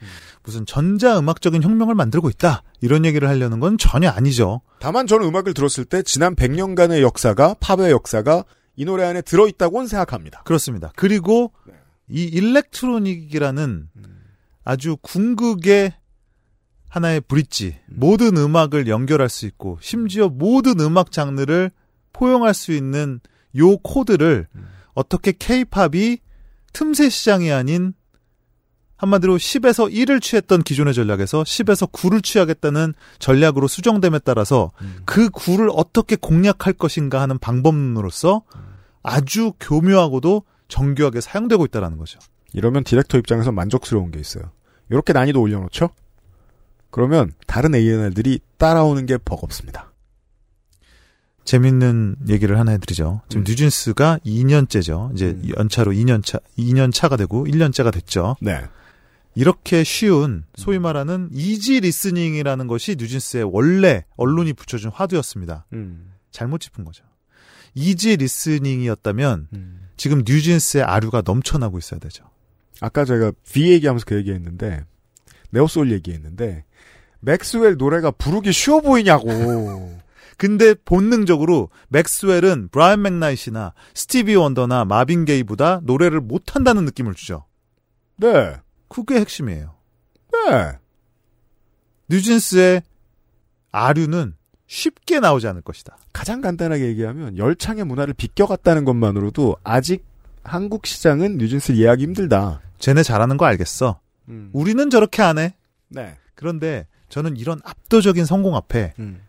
무슨 전자음악적인 혁명을 만들고 있다 이런 얘기를 하려는 건 전혀 아니죠. 다만 저는 음악을 들었을 때 지난 100년간의 역사가 팝의 역사가 이 노래 안에 들어있다고는 생각합니다. 그렇습니다. 그리고 네. 이 일렉트로닉이라는 아주 궁극의 하나의 브릿지, 모든 음악을 연결할 수 있고 심지어 모든 음악 장르를 포용할 수 있는 요 코드를 어떻게 케이팝이 틈새 시장이 아닌 한마디로 10에서 1을 취했던 기존의 전략에서 10에서 9를 취하겠다는 전략으로 수정됨에 따라서 음. 그 9를 어떻게 공략할 것인가 하는 방법론으로서 아주 교묘하고도 정교하게 사용되고 있다는 거죠. 이러면 디렉터 입장에서 만족스러운 게 있어요. 이렇게 난이도 올려놓죠? 그러면 다른 A&R들이 따라오는 게 버겁습니다. 재밌는 얘기를 하나 해드리죠. 지금 음. 뉴진스가 2년째죠. 이제 음. 연차로 2년 차, 2년 차가 되고 1년째가 됐죠. 네. 이렇게 쉬운 소위 말하는 easy listening이라는 것이 뉴진스의 원래 언론이 붙여준 화두였습니다. 음. 잘못 짚은 거죠. easy listening이었다면 음. 지금 뉴진스의 아류가 넘쳐나고 있어야 되죠. 아까 제가 V 얘기하면서 그 얘기했는데 neo soul 얘기했는데 맥스웰 노래가 부르기 쉬워 보이냐고. [LAUGHS] 근데 본능적으로 맥스웰은 브라이언 맥나잇이나 스티비 원더나 마빈 게이보다 노래를 못한다는 느낌을 주죠. 네. 그게 핵심이에요. 네. 뉴진스의 아류는 쉽게 나오지 않을 것이다. 가장 간단하게 얘기하면 열창의 문화를 비껴갔다는 것만으로도 아직 한국 시장은 뉴진스 이해하기 힘들다. 쟤네 잘하는 거 알겠어. 음. 우리는 저렇게 안 해. 네. 그런데 저는 이런 압도적인 성공 앞에 음.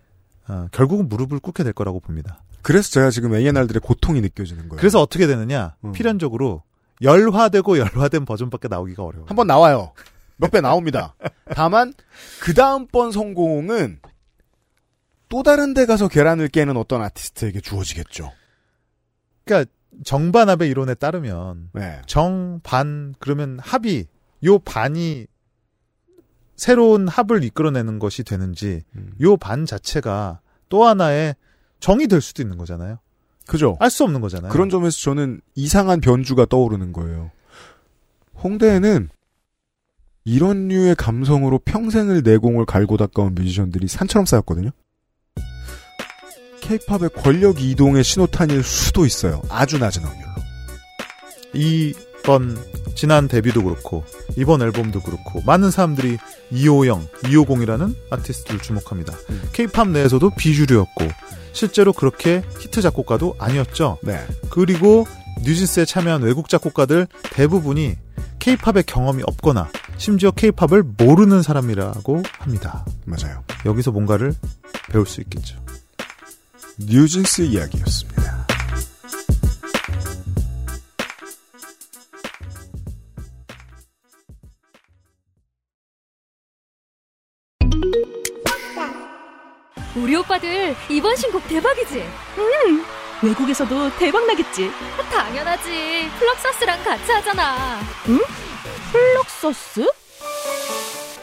어, 결국은 무릎을 꿇게 될 거라고 봅니다. 그래서 제가 지금 A&R들의 고통이 느껴지는 거예요. 그래서 어떻게 되느냐? 음. 필연적으로 열화되고 열화된 버전밖에 나오기가 어려워요. 한 번 나와요. 몇 배 나옵니다. 다만 그 다음번 성공은 또 다른 데 가서 계란을 깨는 어떤 아티스트에게 주어지겠죠. 그러니까 정반합의 이론에 따르면 네. 정반 그러면 합이 요 반이 새로운 합을 이끌어내는 것이 되는지 음. 요반 자체가 또 하나의 정이 될 수도 있는 거잖아요. 그죠. 알 수 없는 거잖아요. 그런 점에서 저는 이상한 변주가 떠오르는 거예요. 홍대에는 이런 류의 감성으로 평생을 내공을 갈고 닦아온 뮤지션들이 산처럼 쌓였거든요. 케이팝의 권력 이동의 신호탄일 수도 있어요. 아주 낮은 확률로. 이번 지난 데뷔도 그렇고 이번 앨범도 그렇고 많은 사람들이 250, 250이라는 아티스트를 주목합니다. 음. 케이팝 내에서도 비주류였고 실제로 그렇게 히트 작곡가도 아니었죠. 네. 그리고 뉴진스에 참여한 외국 작곡가들 대부분이 케이팝의 경험이 없거나 심지어 케이팝을 모르는 사람이라고 합니다. 맞아요. 여기서 뭔가를 배울 수 있겠죠. 뉴진스 이야기였습니다. 오빠들 이번 신곡 대박이지? 외국에서도 대박 나겠지. 당연하지. 플럭서스랑 같이 하잖아. 플럭서스?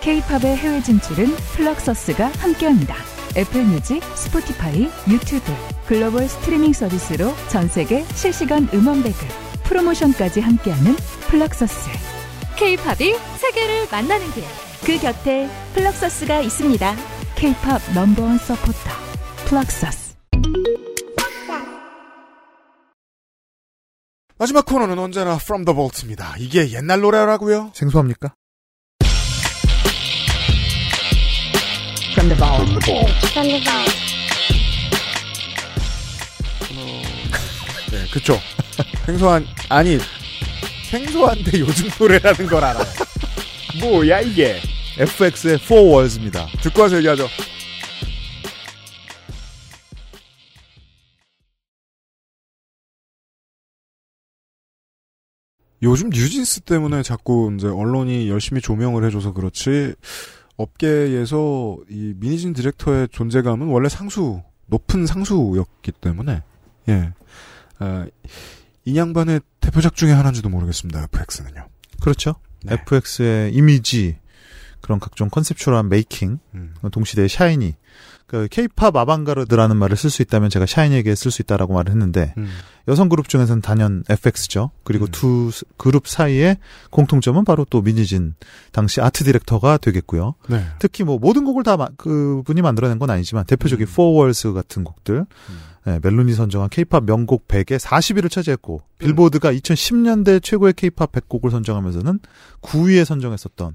K-팝의 해외 진출은 플럭서스가 함께합니다. 애플 뮤직, 스포티파이, 유튜브, 글로벌 스트리밍 서비스로 전 세계 실시간 음원 배급, 프로모션까지 함께하는 플럭서스. K-팝이 세계를 만나는 길. 그 곁에 플럭서스가 있습니다. K-팝 넘버원 서포터, 플럭서스. 마지막 코너는 언제나 From the Vault입니다. 이게 옛날 노래라고요? 생소합니까? From the vault. 네, 그쵸. 생소한, 아니, 생소한데 요즘 노래라는 걸 알아요. 뭐야, 이게. FX의 Four Worlds입니다. 듣고 와서 얘기하죠. 요즘 뉴진스 때문에 자꾸 이제 언론이 열심히 조명을 해줘서 그렇지 업계에서 이 미니진 디렉터의 존재감은 원래 상수 높은 상수였기 때문에 예 아, 이 양반의 대표작 중에 하나인지도 모르겠습니다. FX는요. 그렇죠. 네. FX의 이미지 그런 각종 conceptual한 making 음. 동시대의 샤이니 그 케이팝 아방가르드라는 말을 쓸 수 있다면 제가 샤이니에게 쓸 수 있다라고 말을 했는데 음. 여성 그룹 중에서는 단연 FX죠. 그리고 음. 두 스- 그룹 사이의 공통점은 바로 또 민희진 당시 아트 디렉터가 되겠고요. 네. 특히 뭐 모든 곡을 다 마- 그분이 만들어낸 건 아니지만 대표적인 음. Four Walls 같은 곡들 네, 멜론이 선정한 케이팝 명곡 100에 40위를 차지했고 빌보드가 2010년대 최고의 케이팝 100곡을 선정하면서는 9위에 선정했었던 음.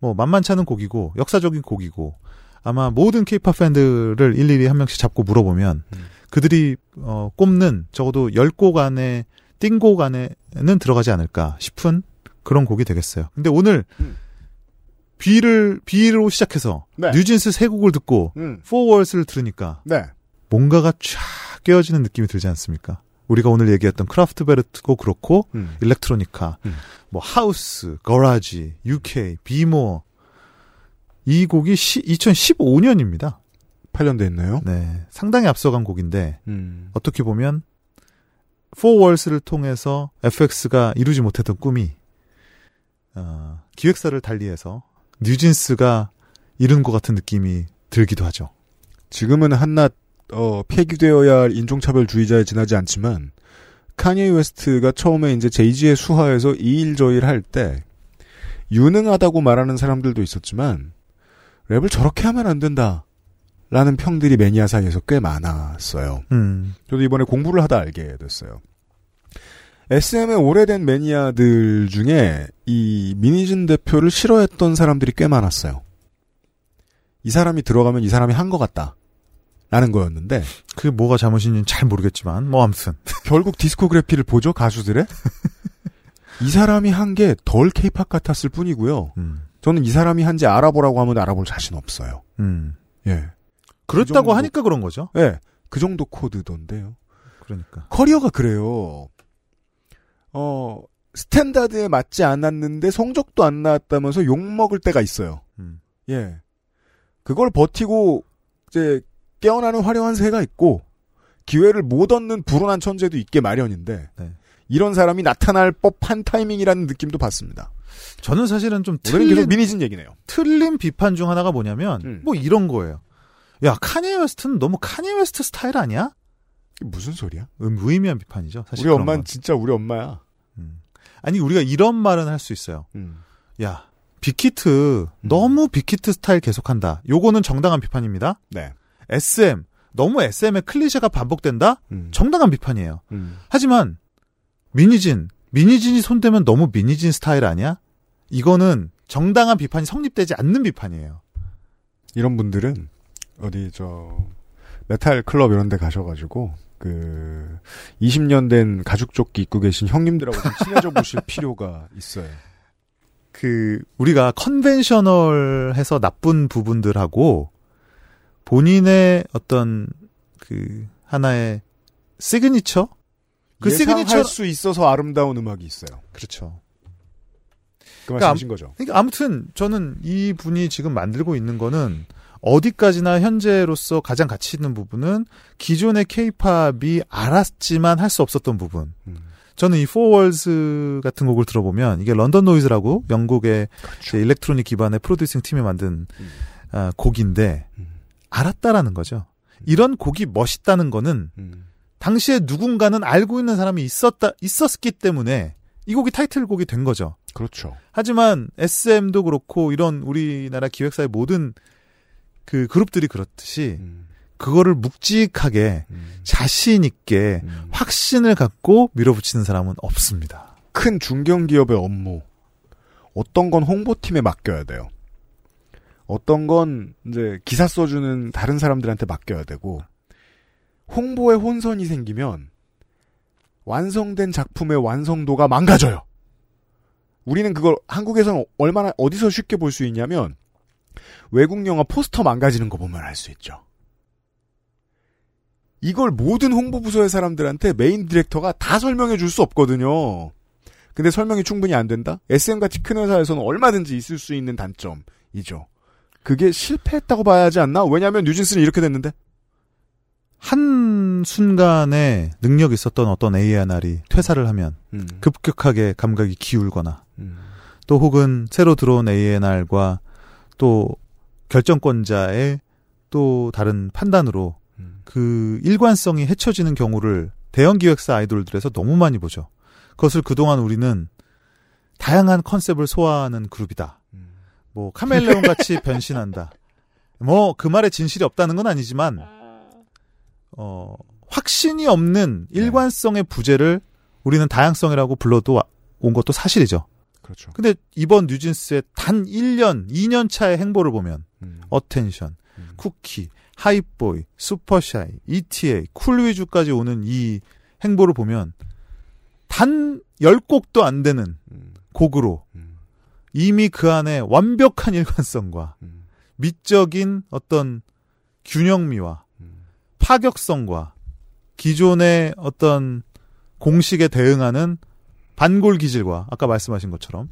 뭐 만만치 않은 곡이고 역사적인 곡이고 아마 모든 케이팝 팬들을 일일이 한 명씩 잡고 물어보면 음. 그들이 어, 꼽는 적어도 10곡 안에 띵곡 안에는 들어가지 않을까 싶은 그런 곡이 되겠어요. 근데 오늘 음. B를 B로 시작해서 네. 뉴진스 세 곡을 듣고 음. 포워스를 들으니까 네. 뭔가가 쫙 깨어지는 느낌이 들지 않습니까? 우리가 오늘 얘기했던 크라프트베르트고 그렇고 음. 일렉트로니카, 음. 뭐 하우스, 거라지, UK, 비모 이 곡이 2015년입니다. 8년 됐네요. 네, 상당히 앞서간 곡인데 음. 어떻게 보면 포월스를 통해서 FX가 이루지 못했던 꿈이 어, 기획사를 달리해서 뉴진스가 이룬 것 같은 느낌이 들기도 하죠. 지금은 한낱 어, 폐기되어야 할 인종차별주의자에 지나지 않지만 카니에 웨스트가 처음에 이제 제이지의 수하에서 이 일 저 일 할 때 유능하다고 말하는 사람들도 있었지만 랩을 저렇게 하면 안 된다. 라는 평들이 매니아 사이에서 꽤 많았어요. 음, 저도 이번에 공부를 하다 알게 됐어요. SM의 오래된 매니아들 중에 이 민희진 대표를 싫어했던 사람들이 꽤 많았어요. 이 사람이 들어가면 이 사람이 한 것 같다. 라는 거였는데 그게 뭐가 잘못인지는 잘 모르겠지만 뭐 아무튼 [LAUGHS] 결국 디스코그래피를 보죠 가수들의 [LAUGHS] 이 사람이 한 게 덜 케이팝 같았을 뿐이고요. 음, 저는 이 사람이 한지 알아보라고 하면 알아볼 자신 없어요. 음. 예, 그렇다고 정도. 하니까 그런 거죠. 예, 그 정도 코드던데요. 그러니까 커리어가 그래요. 어, 스탠다드에 맞지 않았는데 성적도 안 나왔다면서 욕 먹을 때가 있어요. 음. 예. 그걸 버티고, 이제, 깨어나는 화려한 새가 있고, 기회를 못 얻는 불운한 천재도 있게 마련인데, 네. 이런 사람이 나타날 법한 타이밍이라는 느낌도 받습니다. 저는 사실은 좀 틀린, 민희진 얘기네요. 틀린 비판 중 하나가 뭐냐면 음. 뭐 이런 거예요. 야 카니에 웨스트는 너무 카니에 웨스트 스타일 아니야? 무슨 소리야? 음, 무의미한 비판이죠. 사실 우리 엄마는 건. 진짜 우리 엄마야. 음. 아니 우리가 이런 말은 할 수 있어요. 음. 야 빅히트 너무 빅히트 스타일 계속한다. 요거는 정당한 비판입니다. 네. SM 너무 SM의 클리셰가 반복된다. 음. 정당한 비판이에요. 음. 하지만 민희진 민희진이 손대면 너무 민희진 스타일 아니야? 이거는 정당한 비판이 성립되지 않는 비판이에요. 이런 분들은 어디 저 메탈 클럽 이런 데 가셔가지고 그 20년 된 가죽 조끼 입고 계신 형님들하고 좀 친해져 보실 필요가 있어요. 그 우리가 conventional해서 나쁜 부분들하고 본인의 어떤 그 하나의 시그니처 그 시그니처 수 있어서 아름다운 음악이 있어요. 그렇죠. 그 그러니까 말씀이신 거죠. 그러니까 아무튼 저는 이 분이 지금 만들고 있는 거는 어디까지나 현재로서 가장 가치 있는 부분은 기존의 케이팝이 알았지만 할 수 없었던 부분. 음. 저는 이 4 Walls 같은 곡을 들어보면 이게 LDN Noise라고 영국의 이제 electronic 기반의 producing 팀이 만든 음. 아, 곡인데 음. 알았다라는 거죠. 이런 곡이 멋있다는 거는 음. 당시에 누군가는 알고 있는 사람이 있었다 있었기 때문에 이 곡이 타이틀곡이 된 거죠. 그렇죠. 하지만 SM도 그렇고 이런 우리나라 기획사의 모든 그 그룹들이 그렇듯이 음. 그거를 묵직하게 음. 자신 있게 음. 확신을 갖고 밀어붙이는 사람은 없습니다. 큰 중견 기업의 업무 어떤 건 홍보팀에 맡겨야 돼요. 어떤 건 이제 기사 써주는 다른 사람들한테 맡겨야 되고 홍보에 혼선이 생기면 완성된 작품의 완성도가 망가져요. 우리는 그걸 한국에서는 얼마나 어디서 쉽게 볼 수 있냐면 외국 영화 포스터 망가지는 거 보면 알 수 있죠. 이걸 모든 홍보 부서의 사람들한테 메인 디렉터가 다 설명해 줄 수 없거든요. 근데 설명이 충분히 안 된다? SM같이 큰 회사에서는 얼마든지 있을 수 있는 단점이죠. 그게 실패했다고 봐야 하지 않나? 왜냐하면 뉴진스는 이렇게 됐는데. 한 순간에 능력 있었던 어떤 A&R이 퇴사를 하면 음. 급격하게 감각이 기울거나 음. 또 혹은 새로 들어온 A&R과 또 결정권자의 또 다른 판단으로 음. 그 일관성이 해쳐지는 경우를 대형 기획사 아이돌들에서 너무 많이 보죠. 그것을 그동안 우리는 다양한 컨셉을 소화하는 그룹이다. 음. 뭐 카멜레온 같이 [LAUGHS] 변신한다. 뭐 그 말에 진실이 없다는 건 아니지만 어 확신이 없는 일관성의 부재를 우리는 다양성이라고 불러도 와- 온 것도 사실이죠. 그렇죠. 근데 이번 뉴진스의 단 1년, 2년 차의 행보를 보면 음. Attention, 음. Cookie, Hype Boy, Super Shy, ETA, Cool With You까지 오는 이 행보를 보면 단 10곡도 안 되는 음. 곡으로 음. 이미 그 안에 완벽한 일관성과 음. 미적인 어떤 균형미와 음. 파격성과 기존의 어떤 공식에 대응하는 반골 기질과 아까 말씀하신 것처럼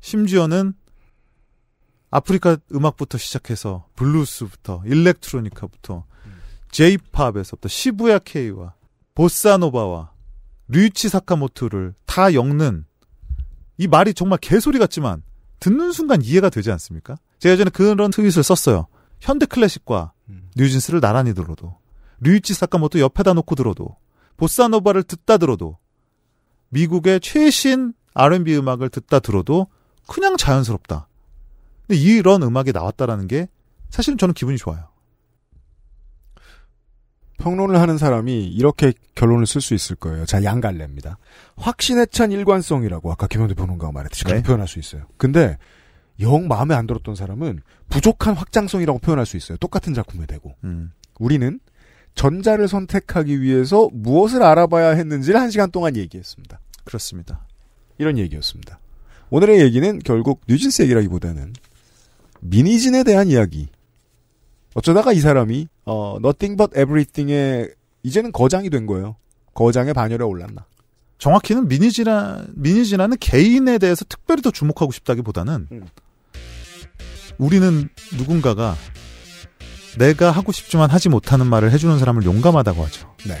심지어는 아프리카 음악부터 시작해서 블루스부터 일렉트로니카부터 제이팝에서부터 시부야 케이와 보사노바와 류이치 사카모토를 다 엮는 이 말이 정말 개소리 같지만 듣는 순간 이해가 되지 않습니까? 제가 예전에 그런 트윗을 썼어요. 현대 클래식과 음. 뉴진스를 나란히 들어도 류이치 사카모토 옆에다 놓고 들어도 보사노바를 듣다 들어도 미국의 최신 R&B 음악을 듣다 들어도 그냥 자연스럽다. 근데 이런 음악이 나왔다라는 게 사실은 저는 기분이 좋아요. 평론을 하는 사람이 이렇게 결론을 쓸 수 있을 거예요. 자, 양갈래입니다. 확신에 찬 일관성이라고 아까 김현대 평론가가 말했듯이 그렇게 네. 표현할 수 있어요. 근데 영 마음에 안 들었던 사람은 부족한 확장성이라고 표현할 수 있어요. 똑같은 작품에 대고. 음. 우리는 전자를 선택하기 위해서 무엇을 알아봐야 했는지를 한 시간 동안 얘기했습니다. 그렇습니다. 이런 얘기였습니다. 오늘의 얘기는 결국 뉴진스 얘기라기보다는 미니진에 대한 이야기. 어쩌다가 이 사람이 어 Nothing But Everything의 이제는 거장이 된 거예요. 거장의 반열에 올랐나. 정확히는 미니지나 미니지나는 개인에 대해서 특별히 더 주목하고 싶다기보다는 음. 우리는 누군가가 내가 하고 싶지만 하지 못하는 말을 해주는 사람을 용감하다고 하죠. 네.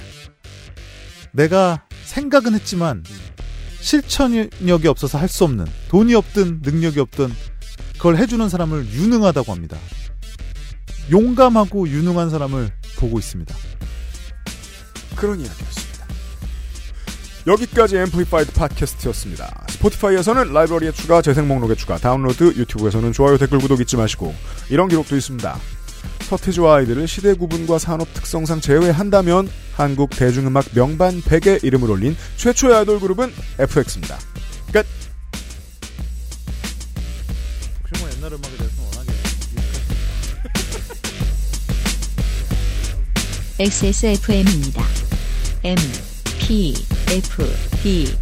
내가 생각은 했지만 실천력이 없어서 할 수 없는 돈이 없든 능력이 없든 그걸 해주는 사람을 유능하다고 합니다. 용감하고 유능한 사람을 보고 있습니다. 그런 이야기였습니다. 여기까지 Amplified 팟캐스트였습니다. 스포티파이에서는 라이브러리에 추가, 재생 목록에 추가, 다운로드, 유튜브에서는 좋아요, 댓글, 구독 잊지 마시고 이런 기록도 있습니다. 서태지와 아이들을 시대 구분과 산업 특성상 제외한다면 한국 대중음악 명반 100에 이름을 올린 최초의 아이돌 그룹은 FX입니다. 끝! 혹시 뭐 옛날 음악에 XSFM입니다. M, P, F, D,